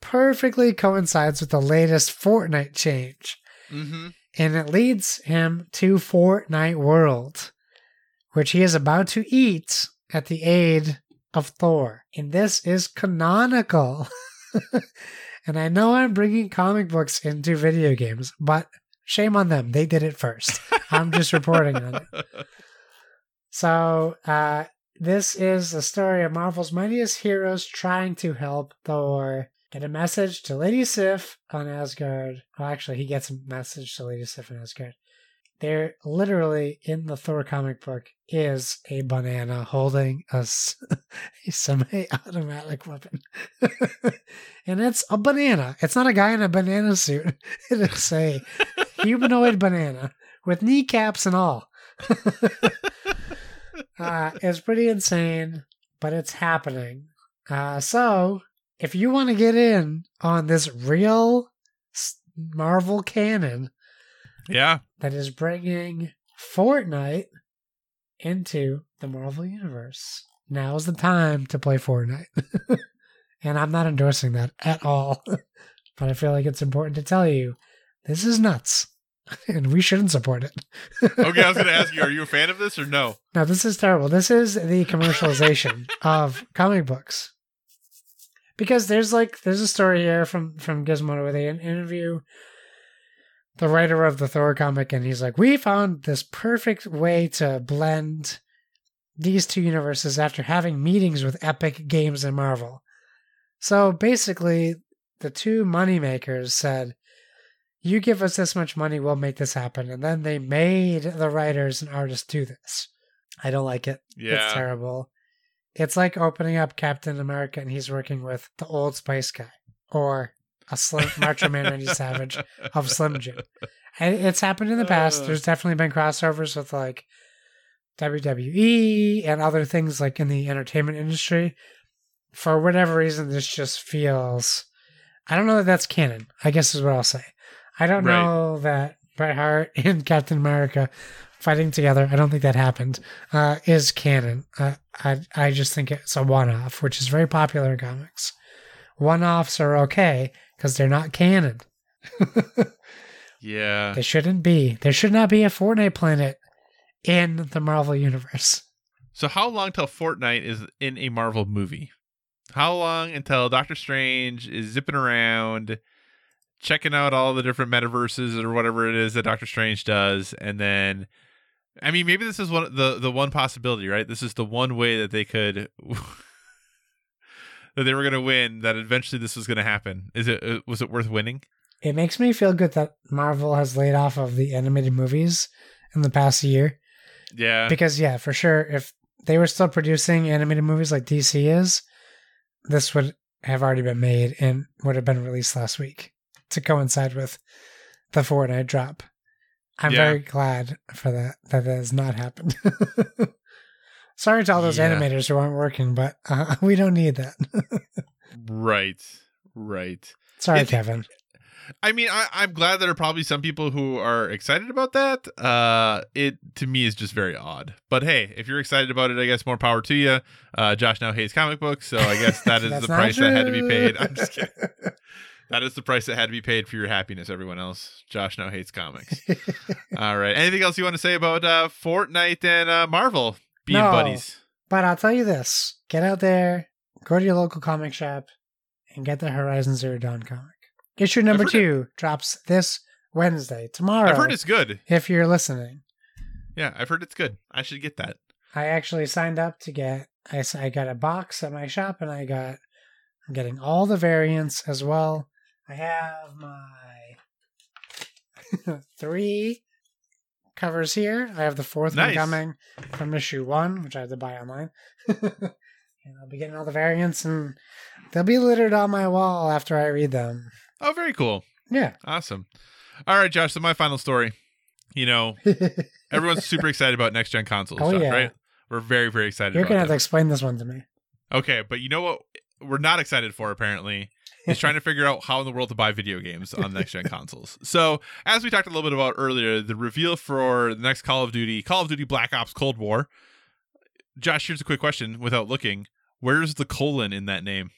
perfectly coincides with the latest Fortnite change. Mm-hmm. And it leads him to Fortnite World, which he is about to eat at the aid of Thor. And this is canonical. and I know I'm bringing comic books into video games, but shame on them. They did it first. I'm just reporting on it. So, uh, this is the story of Marvel's mightiest heroes trying to help Thor get a message to Lady Sif on Asgard. Well, actually, he gets a message to Lady Sif on Asgard. There, literally, in the Thor comic book, is a banana holding a semi-automatic weapon, and it's a banana. It's not a guy in a banana suit. It is a humanoid banana with kneecaps and all. uh, it's pretty insane, but it's happening. Uh, so, if you want to get in on this real Marvel canon Yeah. that is bringing Fortnite into the Marvel Universe, now's the time to play Fortnite. and I'm not endorsing that at all, but I feel like it's important to tell you this is nuts. And we shouldn't support it. Okay, I was going to ask you, are you a fan of this or no? No, this is terrible. This is the commercialization of comic books. Because there's like there's a story here from from Gizmodo where they interview the writer of the Thor comic, and he's like, "We found this perfect way to blend these two universes after having meetings with Epic Games and Marvel." So basically, the two moneymakers said, "You give us this much money, we'll make this happen," and then they made the writers and artists do this. I don't like it. Yeah. It's terrible. It's like opening up Captain America and he's working with the Old Spice guy or a Slim Macho Man Randy Savage of Slim Jim. And it's happened in the past. Uh. There's definitely been crossovers with like WWE and other things like in the entertainment industry. For whatever reason, this just feels. I don't know that that's canon. I guess is what I'll say. I don't Right. know that Bret Hart and Captain America fighting together. I don't think that happened. Uh, is canon. Uh, I I just think it's a one-off, which is very popular in comics. One-offs are okay because they're not canon. Yeah. They shouldn't be. There should not be a Fortnite planet in the Marvel universe. So how long till Fortnite is in a Marvel movie? How long until Doctor Strange is zipping around, checking out all the different metaverses or whatever it is that Doctor Strange does, and then, I mean, maybe this is one the the one possibility, right? This is the one way that they could that they were going to win. That eventually this was going to happen. Is it uh, was it worth winning? It makes me feel good that Marvel has laid off of the animated movies in the past year. Yeah, Because yeah, for sure, if they were still producing animated movies like DC is, this would have already been made and would have been released last week to coincide with the Fortnite drop. I'm Yeah. very glad for that that that has not happened. Sorry to all those Yeah. animators who aren't working, but uh, we don't need that. right, right. Sorry, It's- Kevin. I mean, I, I'm glad there are probably some people who are excited about that. Uh, it to me is just very odd. But hey, if you're excited about it, I guess more power to you. Uh, Josh now hates comic books, so I guess that is the price that had to be paid. I'm just kidding. That is the price that had to be paid for your happiness. Everyone else, Josh now hates comics. All right. Anything else you want to say about uh, Fortnite and uh, Marvel being No. buddies? But I'll tell you this: get out there, go to your local comic shop, and get the Horizon Zero Dawn comic. Issue number two drops this Wednesday, tomorrow. I've heard it's good. if you're listening. Yeah, I've heard it's good. I should get that. I actually signed up to get. I, I got a box at my shop, and I got. I'm getting all the variants as well. I have my three covers here. I have the fourth Nice. one coming from issue one, which I have to buy online. and I'll be getting all the variants, and they'll be littered on my wall after I read them. Oh, very cool. Yeah. Awesome. All right, Josh. So my final story. You know, everyone's super excited about next gen consoles, Oh, Josh, yeah. right? We're very, very excited You're gonna have that. to explain this one to me. Okay, but you know what we're not excited for apparently is trying to figure out how in the world to buy video games on next gen consoles. So, as we talked a little bit about earlier, the reveal for the next Call of Duty, Call of Duty Black Ops Cold War. Josh, here's a quick question without looking. Where's the colon in that name?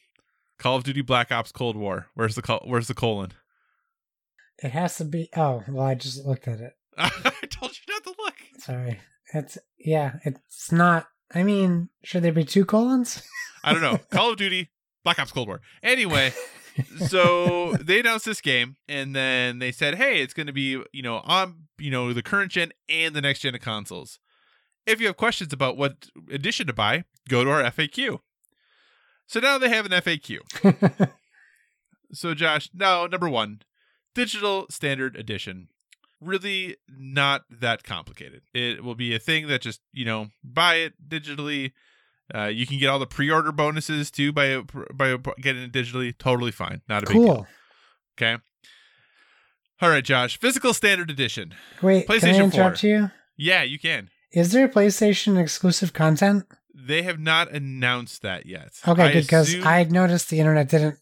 Call of Duty Black Ops Cold War. Where's the col- where's the colon? It has to be. Oh, well, I just looked at it. I told you not to look. Sorry. It's yeah. It's not. I mean, should there be two colons? I don't know. Call of Duty Black Ops Cold War. Anyway, so they announced this game and then they said, "Hey, it's going to be, you know, on, you know, the current gen and the next gen of consoles. If you have questions about what edition to buy, go to our FAQ." So now they have an FAQ. So Josh, now number 1, digital standard edition. Really not that complicated. It will be a thing that just, you know, buy it digitally. Uh, you can get all the pre-order bonuses too by by getting it digitally. Totally fine. Not a big deal. cool. Okay. All right, Josh. Physical standard edition. Wait, can I PlayStation interrupt 4. you? Yeah, you can. Is there PlayStation exclusive content? They have not announced that yet. Okay, I good because assume- I noticed the internet didn't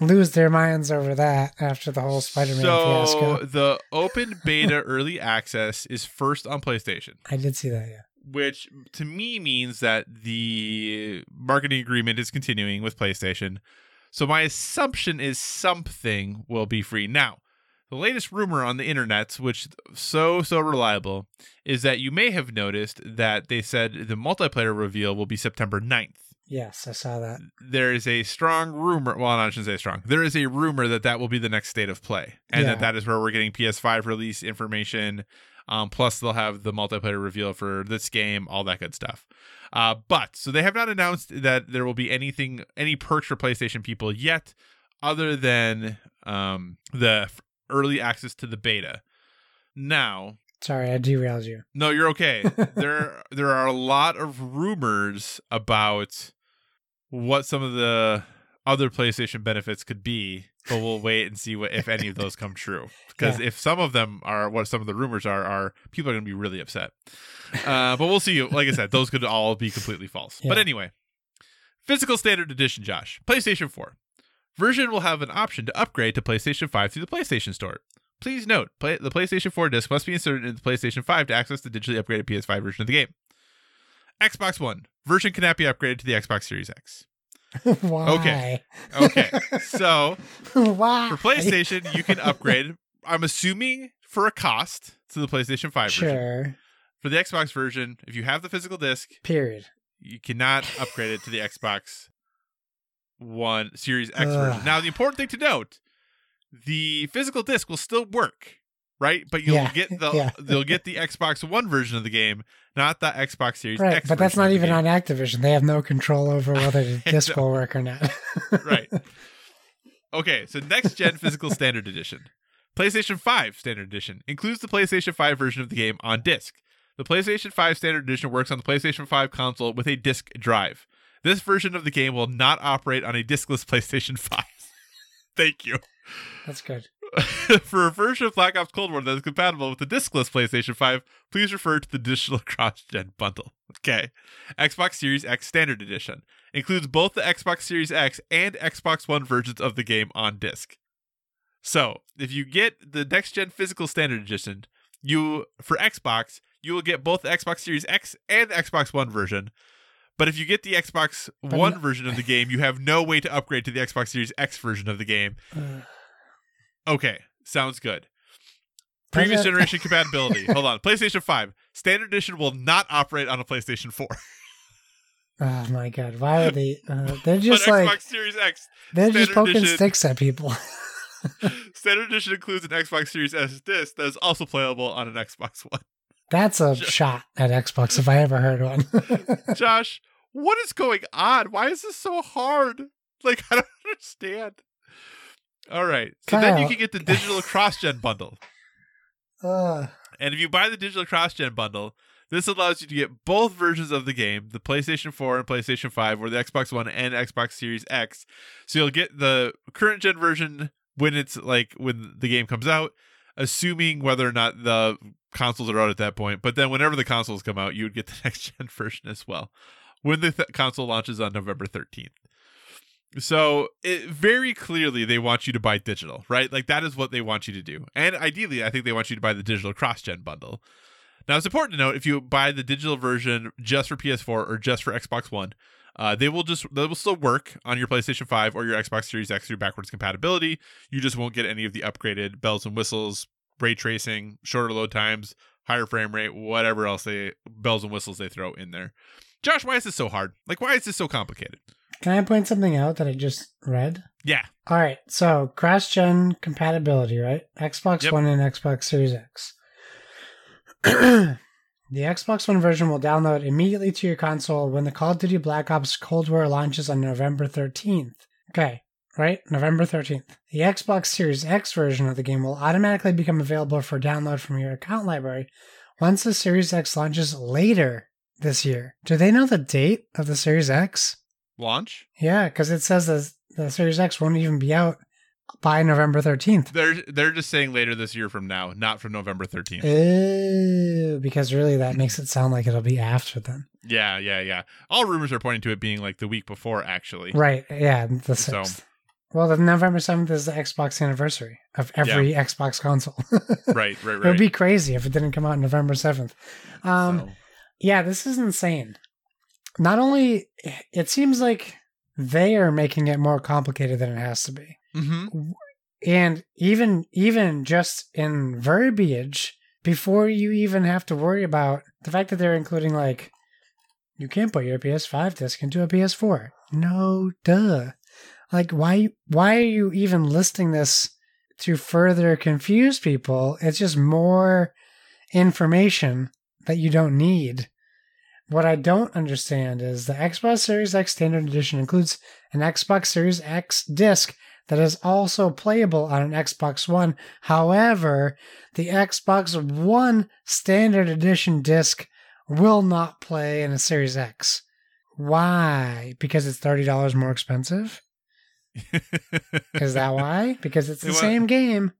lose their minds over that after the whole Spider-Man so fiasco. the open beta early access is first on PlayStation. I did see that. Yeah. Which to me means that the marketing agreement is continuing with PlayStation. So my assumption is something will be free. Now, the latest rumor on the internet, which so so reliable, is that you may have noticed that they said the multiplayer reveal will be September 9th. Yes, I saw that. There is a strong rumor. Well, I shouldn't say strong. There is a rumor that that will be the next state of play, and Yeah. that that is where we're getting PS5 release information. Um, plus, they'll have the multiplayer reveal for this game, all that good stuff. Uh, but so they have not announced that there will be anything, any perks for PlayStation people yet, other than um, the early access to the beta. Now, Sorry, I derailed you. no, you're okay. there there are a lot of rumors about what some of the other PlayStation benefits could be, but we'll wait and see what if any of those come true. Because Yeah. if some of them are what some of the rumors are, are people are going to be really upset. Uh, but we'll see. Like I said, those could all be completely false. But anyway, physical standard edition, Josh, PlayStation 4 version will have an option to upgrade to PlayStation 5 through the PlayStation Store. Please note, play, the PlayStation 4 disc must be inserted into the PlayStation 5 to access the digitally upgraded PS5 version of the game. Xbox One version cannot be upgraded to the Xbox Series X. Why? Okay. Okay, so Why? for PlayStation, you can upgrade. I'm assuming for a cost to the PlayStation 5 version. Sure. For the Xbox version, if you have the physical disc, Period. you cannot upgrade it to the Xbox One Series X Ugh. version. Now, the important thing to note: the physical disc will still work, right? But you'll Yeah, get the yeah. they'll get the Xbox One version of the game, not the Xbox Series Right, X. but that's not even game. on Activision. They have no control over whether the disc will work or not. right. Okay, so next gen physical standard edition. PlayStation 5 standard edition includes the PlayStation 5 version of the game on disc. The PlayStation 5 standard edition works on the PlayStation 5 console with a disc drive. This version of the game will not operate on a discless PlayStation 5. Thank you. That's good. For a version of Black Ops Cold War that is compatible with the discless PlayStation 5, please refer to the digital cross-gen bundle. Okay. Xbox Series X Standard Edition includes both the Xbox Series X and Xbox One versions of the game on disc. So, if you get the next gen physical standard edition, you for Xbox, you will get both the Xbox Series X and the Xbox One version. But if you get the Xbox One version of the game, you have no way to upgrade to the Xbox Series X version of the game. Uh. Okay, sounds good. Previous generation compatibility. Hold on. PlayStation 5. Standard edition will not operate on a PlayStation 4. oh my god, why are they? Uh, they're But just Xbox like Series X. they're just poking edition- sticks at people. Standard edition includes an Xbox Series S disc that is also playable on an Xbox One. That's a Ju- shot at Xbox if I ever heard one. Josh, what is going on? Why is this so hard? Like, I don't understand. All right. So then you can get the digital cross gen bundle. Ugh. Uh. And if you buy the digital cross gen bundle, this allows you to get both versions of the game, the PlayStation 4 and PlayStation 5, or the Xbox One and Xbox Series X. So you'll get the current gen version when it's like when the game comes out, assuming whether or not the consoles are out at that point. But then whenever the consoles come out, you would get the next gen version as well when the th- console launches on November 13th. So it very clearly they want you to buy digital, right? Like that is what they want you to do. And ideally, I think they want you to buy the digital cross-gen bundle. Now it's important to note if you buy the digital version just for PS4 or just for Xbox One, Uh, they will just they will still work on your PlayStation 5 or your Xbox Series X through backwards compatibility. You just won't get any of the upgraded bells and whistles, ray tracing, shorter load times, higher frame rate, whatever else they bells and whistles they throw in there. Josh, why is this so hard? Like, why is this so complicated? Can I point something out that I just read? Yeah, All right, so cross gen compatibility, right? Xbox Yep. One and Xbox Series X. the Xbox One version will download immediately to your console when the Call of Duty Black Ops Cold War launches on November 13th. Okay, right? November 13th. The Xbox Series X version of the game will automatically become available for download from your account library once the Series X launches later this year. Do they know the date of the Series X? Launch. Yeah, because it says the the Series X won't even be out by November thirteenth. They're they're just saying later this year from now, not from November 13th. Ew, because really that makes it sound like it'll be after then. Yeah, yeah, yeah. All rumors are pointing to it being like the week before, actually. Right? Yeah, the So- sixth. Well, the November seventh is the Xbox anniversary of every Xbox console. Right, right, right. It would be crazy if it didn't come out November seventh. Um, So, Yeah, this is insane. Not only it seems like they are making it more complicated than it has to be. mhm. and even even just in verbiage before you even have to worry about the fact that they're including like you can't put your PS5 disc into a PS4. No, duh. Like why why are you even listing this to further confuse people? It's just more information that you don't need. What I don't understand is the Xbox Series X Standard Edition includes an Xbox Series X disc that is also playable on an Xbox One. However, the Xbox One Standard Edition disc will not play in a Series X. Why? Because it's $30 more expensive? Is that why? Because it's the want- same game.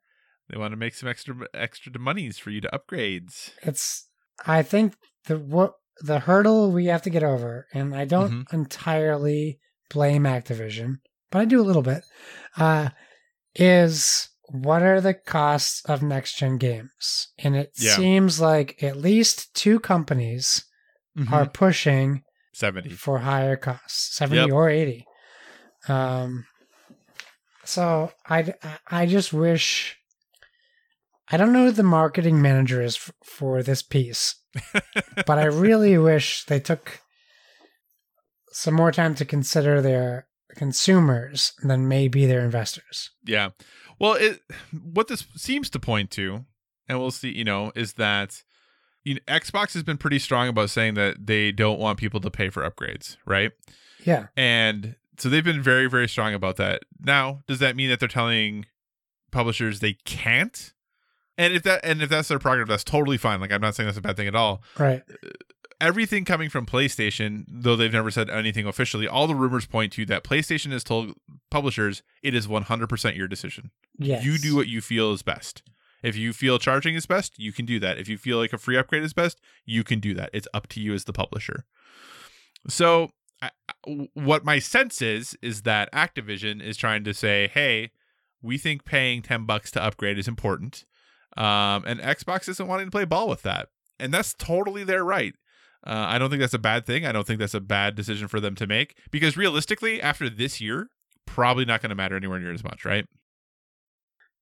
they want to make some extra extra monies for you to upgrades. It's I think the what the hurdle we have to get over, and I don't entirely blame Activision, but I do a little bit, uh, is what are the costs of next gen games? And it Yeah. seems like at least two companies Mhm. are pushing 70. for higher costs, 70 Yep. or 80. Um, so I, I just wish, I don't know who the marketing manager is f- for this piece, but I really wish they took some more time to consider their consumers than maybe their investors. Yeah. Well, it what this seems to point to, and we'll see, you know, is that you know, Xbox has been pretty strong about saying that they don't want people to pay for upgrades, right? Yeah. And so they've been very, very strong about that. Now, does that mean that they're telling publishers they can't? And if that and if that's their prerogative, that's totally fine. Like I'm not saying that's a bad thing at all. Right. Everything coming from PlayStation, though they've never said anything officially, all the rumors point to that PlayStation has told publishers it is 100% your decision. Yes. You do what you feel is best. If you feel charging is best, you can do that. If you feel like a free upgrade is best, you can do that. It's up to you as the publisher. So, I, what my sense is is that Activision is trying to say, "Hey, we think paying 10 bucks to upgrade is important." Um, and Xbox isn't wanting to play ball with that. And that's totally their right. Uh, I don't think that's a bad thing. I don't think that's a bad decision for them to make because realistically, after this year, probably not going to matter anywhere near as much, right?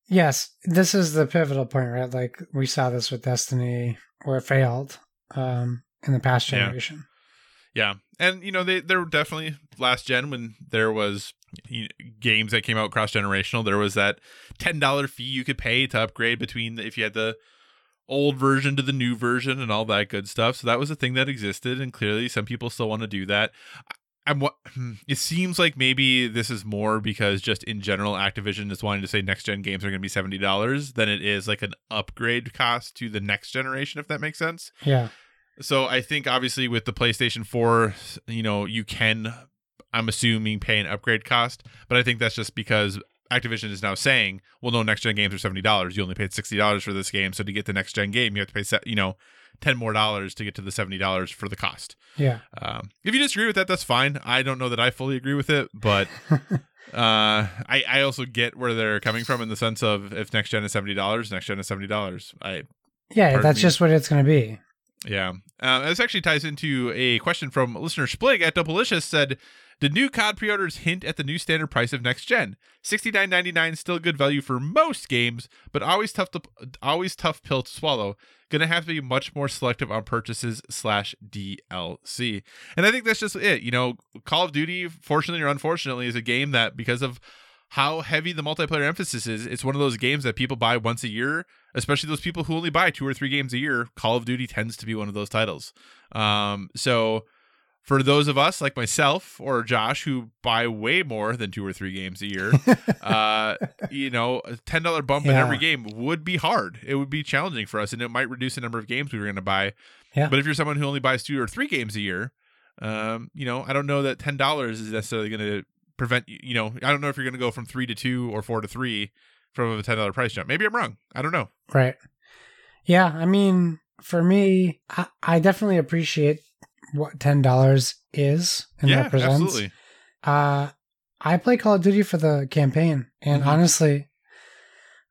Yes, this is the pivotal point, right? Like we saw this with Destiny, where it failed um, in the past generation. Yeah, and you know they there were definitely last gen when there was games that came out cross generational. There was that ten dollar fee you could pay to upgrade between the, if you had the old version to the new version and all that good stuff. So that was a thing that existed, and clearly some people still want to do that. I'm what hmm, it seems like maybe this is more because just in general Activision is wanting to say next gen games are going to be seventy dollars than it is like an upgrade cost to the next generation, if that makes sense. Yeah. So I think obviously with the PlayStation 4, you know, you can I'm assuming pay an upgrade cost, but I think that's just because Activision is now saying, well, no, next gen games are seventy dollars. You only paid sixty dollars for this game, so to get the next gen game, you have to pay, se- you know, ten more dollars to get to the seventy dollars for the cost. Yeah. Um, if you disagree with that, that's fine. I don't know that I fully agree with it, but uh, I I also get where they're coming from in the sense of if next gen is seventy dollars, next gen is seventy dollars. I Yeah, that's me? just what it's going to be. yeah, Uh, this actually ties into a question from listener Splig at Doubleicious said, "Did new COD pre-orders hint at the new standard price of next gen? Sixty nine ninety nine still good value for most games, but always tough to always tough pill to swallow. Gonna have to be much more selective on purchases slash DLC. And I think that's just it. You know, Call of Duty, fortunately or unfortunately, is a game that because of how heavy the multiplayer emphasis is, it's one of those games that people buy once a year, especially those people who only buy two or three games a year. Call of Duty tends to be one of those titles. Um, so for those of us like myself or Josh who buy way more than two or three games a year, uh, you know, a ten dollar bump in every game would be hard. It would be challenging for us, and it might reduce the number of games we were going to buy. Yeah. But if you're someone who only buys two or three games a year, um, you know, I don't know that ten dollars is necessarily going to prevent you. You know, I don't know if you're going to go from three to two or four to three from a ten dollar price jump. Maybe I'm wrong. I don't know. Right. Yeah, I mean, for me, I, I definitely appreciate what ten dollars is and yeah, represents. absolutely. Uh, I play Call of Duty for the campaign, and Mhm. honestly,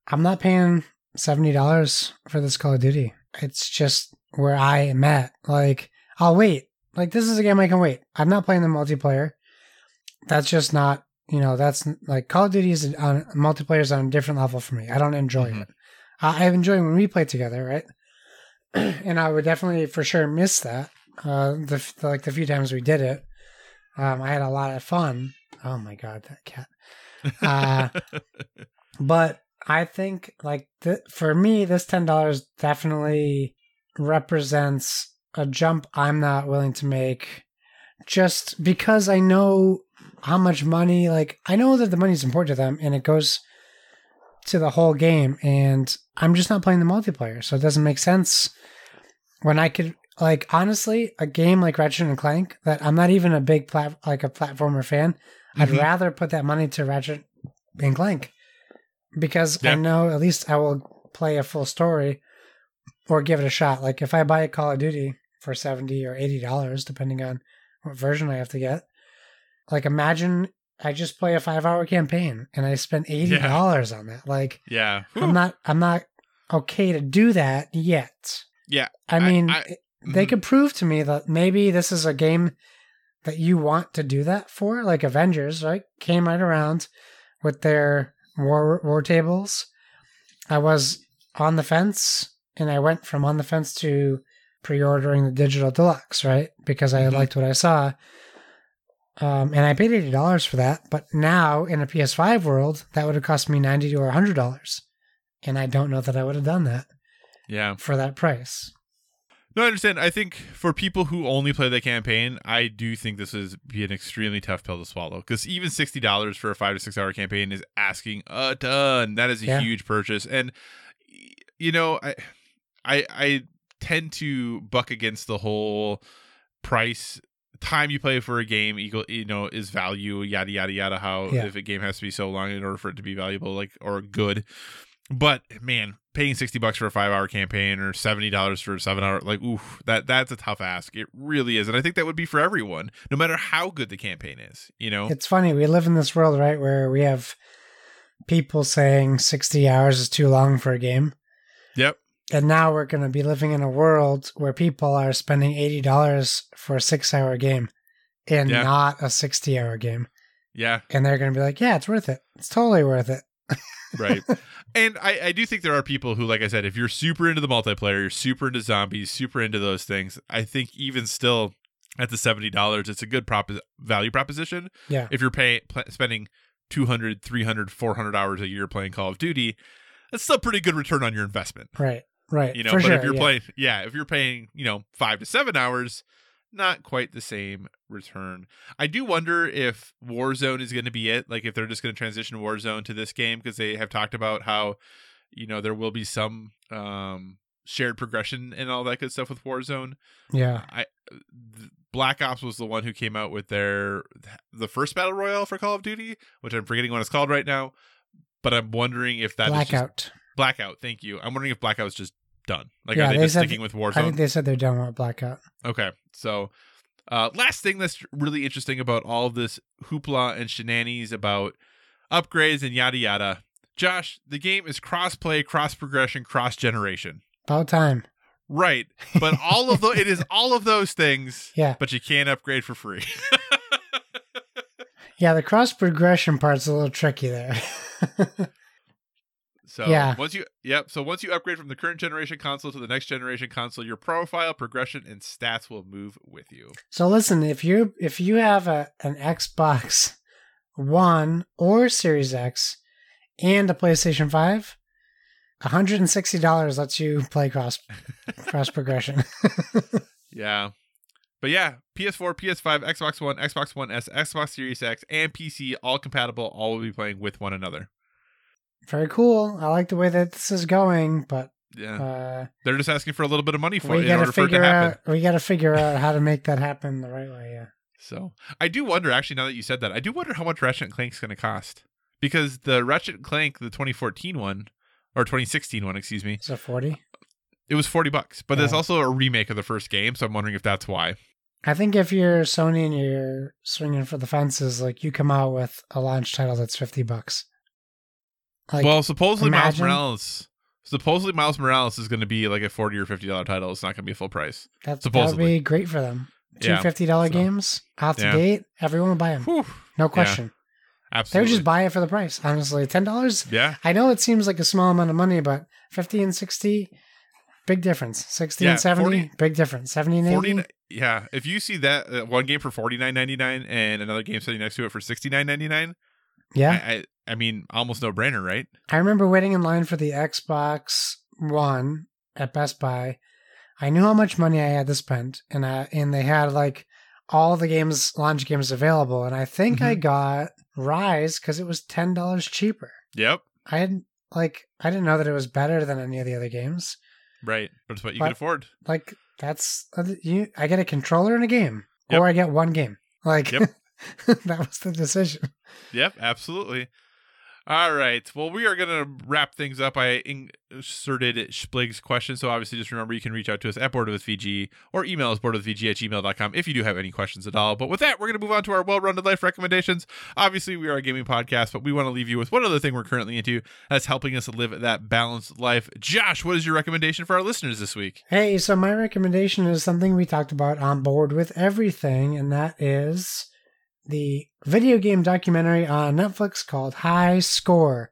I'm not paying seventy dollars for this Call of Duty. It's just where I am at. Like, I'll wait. Like, this is a game I can wait. I'm not playing the multiplayer. That's just not. You know, that's like Call of Duty is on multiplayer is on a different level for me. I don't enjoy Mhm. it. I I enjoy when we play together, right? and I would definitely for sure miss that. Uh, the, like the few times we did it, um, I had a lot of fun. Oh my god, that cat! Uh, but I think like th- for me, this ten dollars definitely represents a jump I'm not willing to make, just because I know how much money. Like I know that the money is important to them, and it goes to the whole game, and I'm just not playing the multiplayer, so it doesn't make sense when I could like honestly a game like Ratchet and Clank that I'm not even a big plat like a platformer fan. I'd Mhm. rather put that money to Ratchet and Clank because I know at least I will play a full story or give it a shot. Like if I buy a Call of Duty for seventy or eighty dollars, depending on what version I have to get. Like imagine I just play a five hour campaign and I spend eighty dollars on that. Like yeah. I'm not I'm not okay to do that yet. Yeah, I I- mean I- it- they Mhm. could prove to me that maybe this is a game that you want to do that for, like Avengers, right? Came right around with their war war tables. I was on the fence and I went from on the fence to pre-ordering the digital deluxe, right? Because I Mhm. liked what I saw. Um, and I paid eighty dollars for that, but now in a PS5 world, that would have cost me ninety or hundred dollars, and I don't know that I would have done that Yeah. for that price. No, I understand. I think for people who only play the campaign, I do think this is be an extremely tough pill to swallow. Because even sixty dollars for a five to six hour campaign is asking a ton. That is a Yeah. huge purchase, and you know, I, I, I tend to buck against the whole price time you play for a game equal you know is value yada yada yada how Yeah. if a game has to be so long in order for it to be valuable like or good but man paying 60 bucks for a five hour campaign or 70 dollars for a seven hour like ooh that that's a tough ask it really is and i think that would be for everyone no matter how good the campaign is you know It's funny. We live in this world, right, where we have people saying 60 hours is too long for a game. yep And now we're going to be living in a world where people are spending $80 for a six hour game and Yeah. not a 60 hour game. yeah And they're going to be like, yeah, it's worth it. It's totally worth it. right and I, I do think there are people who like i said if you're super into the multiplayer you're super into zombies super into those things i think even still at the $70 it's a good prop value proposition Yeah. if you're paying pl- spending 200 300 400 hours a year playing call of duty that's still pretty good return on your investment Right. Right. you know For but sure. if you're yeah. playing yeah if you're paying you know five to seven hours not quite the same return i do wonder if warzone is going to be it like if they're just going to transition warzone to this game because they have talked about how you know there will be some um shared progression and all that good stuff with warzone Yeah. i black ops was the one who came out with their the first battle royale for call of duty which i'm forgetting what it's called right now but i'm wondering if that is just- Blackout. blackout thank you i'm wondering if blackout blackout's just done like Yeah, are they, they just said- sticking with Warzone? I think they said they're done with Blackout. Okay. So, uh, last thing that's really interesting about all of this hoopla and shenanigans about upgrades and yada yada. Josh, the game is cross play, cross progression, cross generation. About time. Right. But all of the it is all of those things. Yeah. But you can't upgrade for free. Yeah, the cross progression part's a little tricky there. So Yeah. once you yep, so once you upgrade from the current generation console to the next generation console, your profile, progression, and stats will move with you. so listen, if you if you have a an Xbox One or Series X and a PlayStation 5, $160 lets you play cross cross progression. Yeah. But yeah, PS4, PS5, Xbox One, Xbox One S, Xbox Series X, and PC all compatible, all will be playing with one another. Very cool. I like the way that this is going, but Yeah. uh They're just asking for a little bit of money for we it in got order to for it to figure happen. out we got to figure out how to make that happen the right way. Yeah. So I do wonder, actually, now that you said that, I do wonder how much Ratchet and Clank's going to cost because the Ratchet and Clank, the 2014 one or 2016 one, excuse me, Is it 40? it was 40 bucks. But there's also a remake of the first game, so I'm wondering if that's why. I think if you're Sony and you're swinging for the fences, like you come out with a launch title that's 50 bucks. Like, well, supposedly Miles Morales, supposedly Miles Morales is going to be like a 40 or 50 dollar title. It's not going to be a full price. that, that would supposedly. be great for them. Two Yeah, $50 so- games out the yeah. gate, everyone will buy them. Whew. No question. They Absolutely. would just buy it for the price, honestly. $10? yeah. I know it seems like a small amount of money, but 50 and 60, big difference. 60 Yeah, and 70, 40 big difference. 70 and 80. 40 yeah if you see that uh, one game for 49.99 and another game sitting next to it for 69.99 yeah. I, I i mean almost no brainer right I remember waiting in line for the Xbox One at Best Buy. I knew how much money I had to spend, and I and they had like all the games, launch games available, and I think I mm-hmm. got Ryse because it was ten dollars cheaper. yep I had like I didn't know that it was better than any of the other games. right but it's what you But- can afford Like that's you. I get a controller and a game, Yep. or I get one game. Like Yep. that was the decision. Yep, absolutely. All right. Well, we are going to wrap things up. I inserted Splig's question. So obviously, just remember you can reach out to us at BoardWithVG or email us boardwithvg at gmail.com if you do have any questions at all. But with that, we're going to move on to our well rounded life recommendations. Obviously, we are a gaming podcast, but we want to leave you with one other thing we're currently into that's helping us live that balanced life. Josh, what is your recommendation for our listeners this week? Hey, so my recommendation is something we talked about on board with everything, and that is the video game documentary on Netflix called High Score.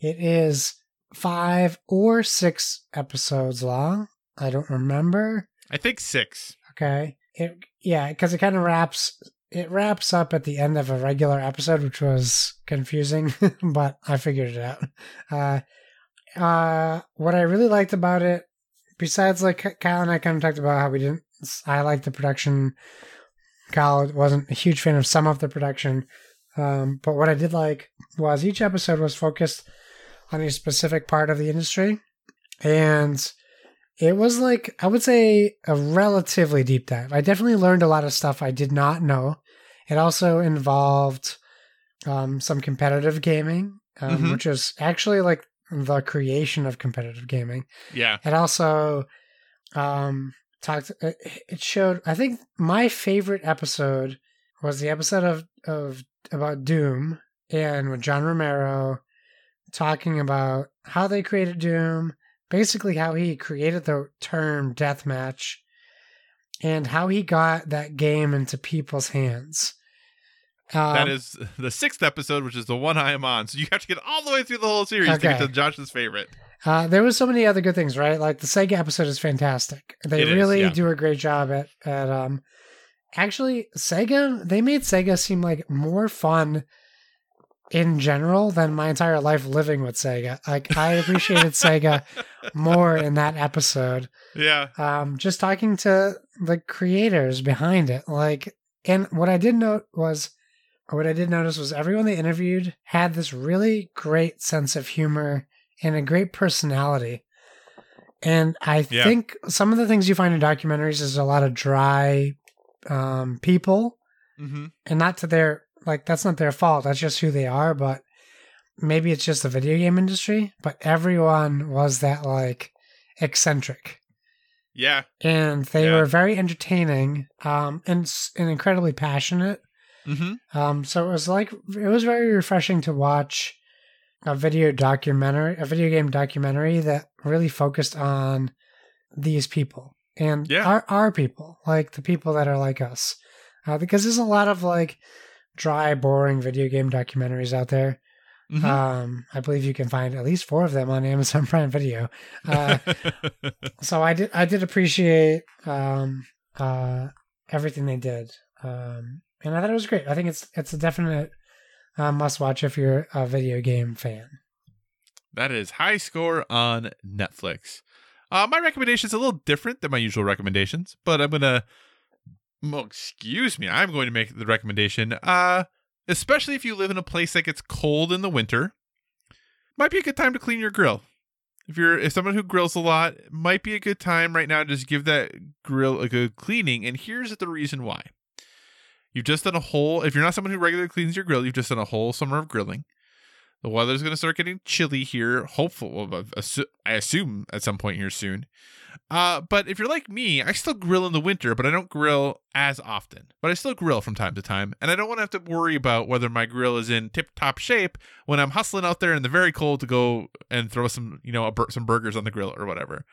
It is five or six episodes long. I don't remember. I think six. Okay. It yeah, because it kind of wraps it wraps up at the end of a regular episode, which was confusing, but I figured it out. Uh, uh, what I really liked about it, besides like Kyle and I kind of talked about how we didn't, I liked the production. Kyle wasn't a huge fan of some of the production, um, but what I did like was each episode was focused on a specific part of the industry, and it was like I would say a relatively deep dive. I definitely learned a lot of stuff I did not know. It also involved um, some competitive gaming, um, Mhm. which is actually like the creation of competitive gaming. Yeah. It also um, talked. It it showed. I think my favorite episode was the episode of of about Doom and with John Romero talking about how they created Doom, basically how he created the term deathmatch, and how he got that game into people's hands. Um, that is the sixth episode, which is the one I am on. So you have to get all the way through the whole series to get to Josh's favorite. Uh, there was so many other good things, right? Like the Sega episode is fantastic. They It is, really yeah. do a great job at at um. Actually, Sega they made Sega seem like more fun in general than my entire life living with Sega. Like I appreciated Sega more in that episode. Yeah. Um, just talking to the creators behind it, like, and what I did note was, or what I did notice was everyone they interviewed had this really great sense of humor and a great personality. And I Yeah. think some of the things you find in documentaries is a lot of dry um, people, Mm-hmm. and not to their like that's not their fault. That's just who they are. But maybe it's just the video game industry. But everyone was that like eccentric Yeah. and they Yeah. were very entertaining um, and and incredibly passionate. Mm-hmm. Um, so it was like it was very refreshing to watch a video documentary, a video game documentary that really focused on these people and Yeah. our our people, like the people that are like us, uh, because there's a lot of like dry, boring video game documentaries out there. Mhm. Um, I believe you can find at least four of them on Amazon Prime Video. Uh, so I did I did appreciate um uh everything they did. Um and I thought it was great. I think it's it's a definite uh, must watch if you're a video game fan. that is High Score on Netflix. Uh, my recommendation is a little different than my usual recommendations, but I'm gonna. Well, excuse me. I'm going to make the recommendation. Uh, especially if you live in a place that gets cold in the winter, might be a good time to clean your grill. If you're if someone who grills a lot, might be a good time right now to just give that grill a good cleaning. And here's the reason why. You've just done a whole. If you're not someone who regularly cleans your grill, you've just done a whole summer of grilling. The weather's going to start getting chilly here. Hopeful, I assume at some point here soon. Uh, but if you're like me, I still grill in the winter, but I don't grill as often. But I still grill from time to time, and I don't want to have to worry about whether my grill is in tip-top shape when I'm hustling out there in the very cold to go and throw some, you know, bur- some burgers on the grill or whatever.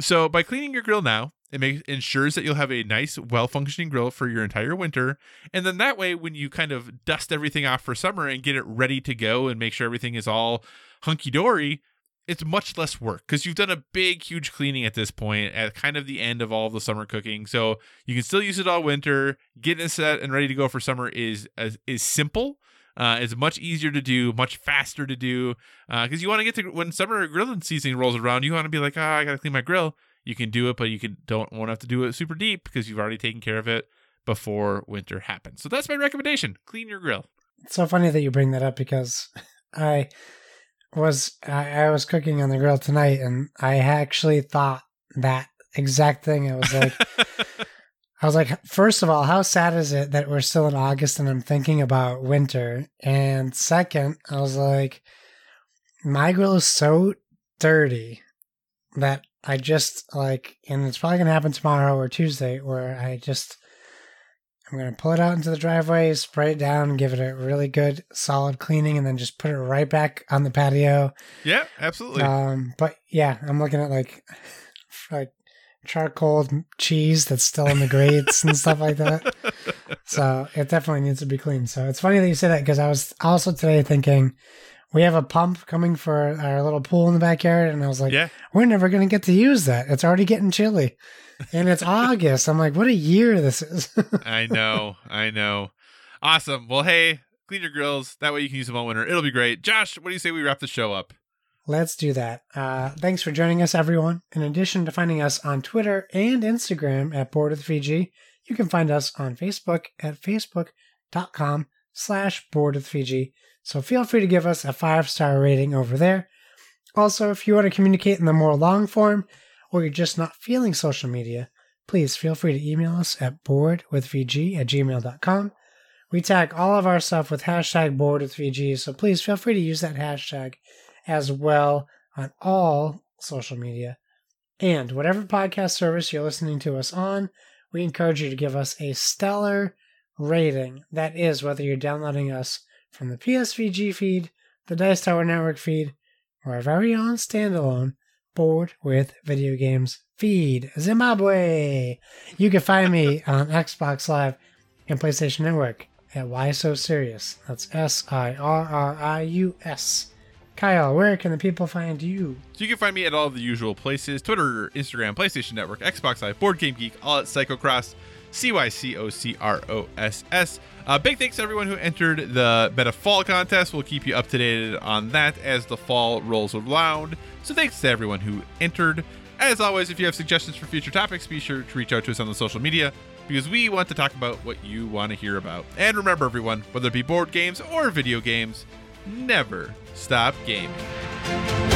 So by cleaning your grill now, it makes ensures that you'll have a nice, well-functioning grill for your entire winter, and then that way, when you kind of dust everything off for summer and get it ready to go and make sure everything is all hunky dory, it's much less work because you've done a big, huge cleaning at this point at kind of the end of all of the summer cooking. So you can still use it all winter. Getting it set and ready to go for summer is is, simple. Uh, it's much easier to do, much faster to do. Because you want to get to when summer grilling season rolls around, you want to be like, ah, I gotta clean my grill. You can do it, but you can don't won't have to do it super deep because you've already taken care of it before winter happens. So that's my recommendation: clean your grill. It's so funny that you bring that up because I was I, I was cooking on the grill tonight and I actually thought that exact thing. I was like I was like, first of all, how sad is it that we're still in August and I'm thinking about winter? And second, I was like, my grill is so dirty that I just like, and it's probably gonna happen tomorrow or Tuesday, where I just I'm gonna pull it out into the driveway, spray it down, give it a really good solid cleaning, and then just put it right back on the patio. Yeah, absolutely. Um, but yeah, I'm looking at like like charcoal cheese that's still in the grates and stuff like that. So it definitely needs to be cleaned. So it's funny that you say that because I was also today thinking we have a pump coming for our little pool in the backyard, and I was like, yeah, we're never gonna get to use that. It's already getting chilly, and it's August. I'm like, what a year this is. I know, I know. Awesome. Well, hey, clean your grills. That way you can use them all winter. It'll be great. Josh, what do you say we wrap the show up? Let's do that. Uh, thanks for joining us, everyone. In addition to finding us on Twitter and Instagram at Board with VG, you can find us on Facebook at facebook.com slash Board with VG. So feel free to give us a five star rating over there. Also, if you want to communicate in the more long form, or you're just not feeling social media, please feel free to email us at boardwithvg at gmail.com. We tag all of our stuff with hashtag boardwithvg, so please feel free to use that hashtag as well on all social media. And whatever podcast service you're listening to us on, we encourage you to give us a stellar rating. That is, whether you're downloading us from the PSVG feed, the Dice Tower Network feed, or our very own standalone Board with Video Games feed. Zimbabwe! You can find me on Xbox Live and PlayStation Network at Why So Serious. That's S I R R I U S. Kyle, where can the people find you? So you can find me at all of the usual places Twitter, Instagram, PlayStation Network, Xbox Live, Board Game Geek, all at Cycocross, C Y C O C R O S S. Uh, big thanks to everyone who entered the Meta Fall contest. We'll keep you up to date on that as the fall rolls around. So thanks to everyone who entered. As always, if you have suggestions for future topics, be sure to reach out to us on the social media because we want to talk about what you want to hear about. And remember, everyone, whether it be board games or video games, never stop gaming.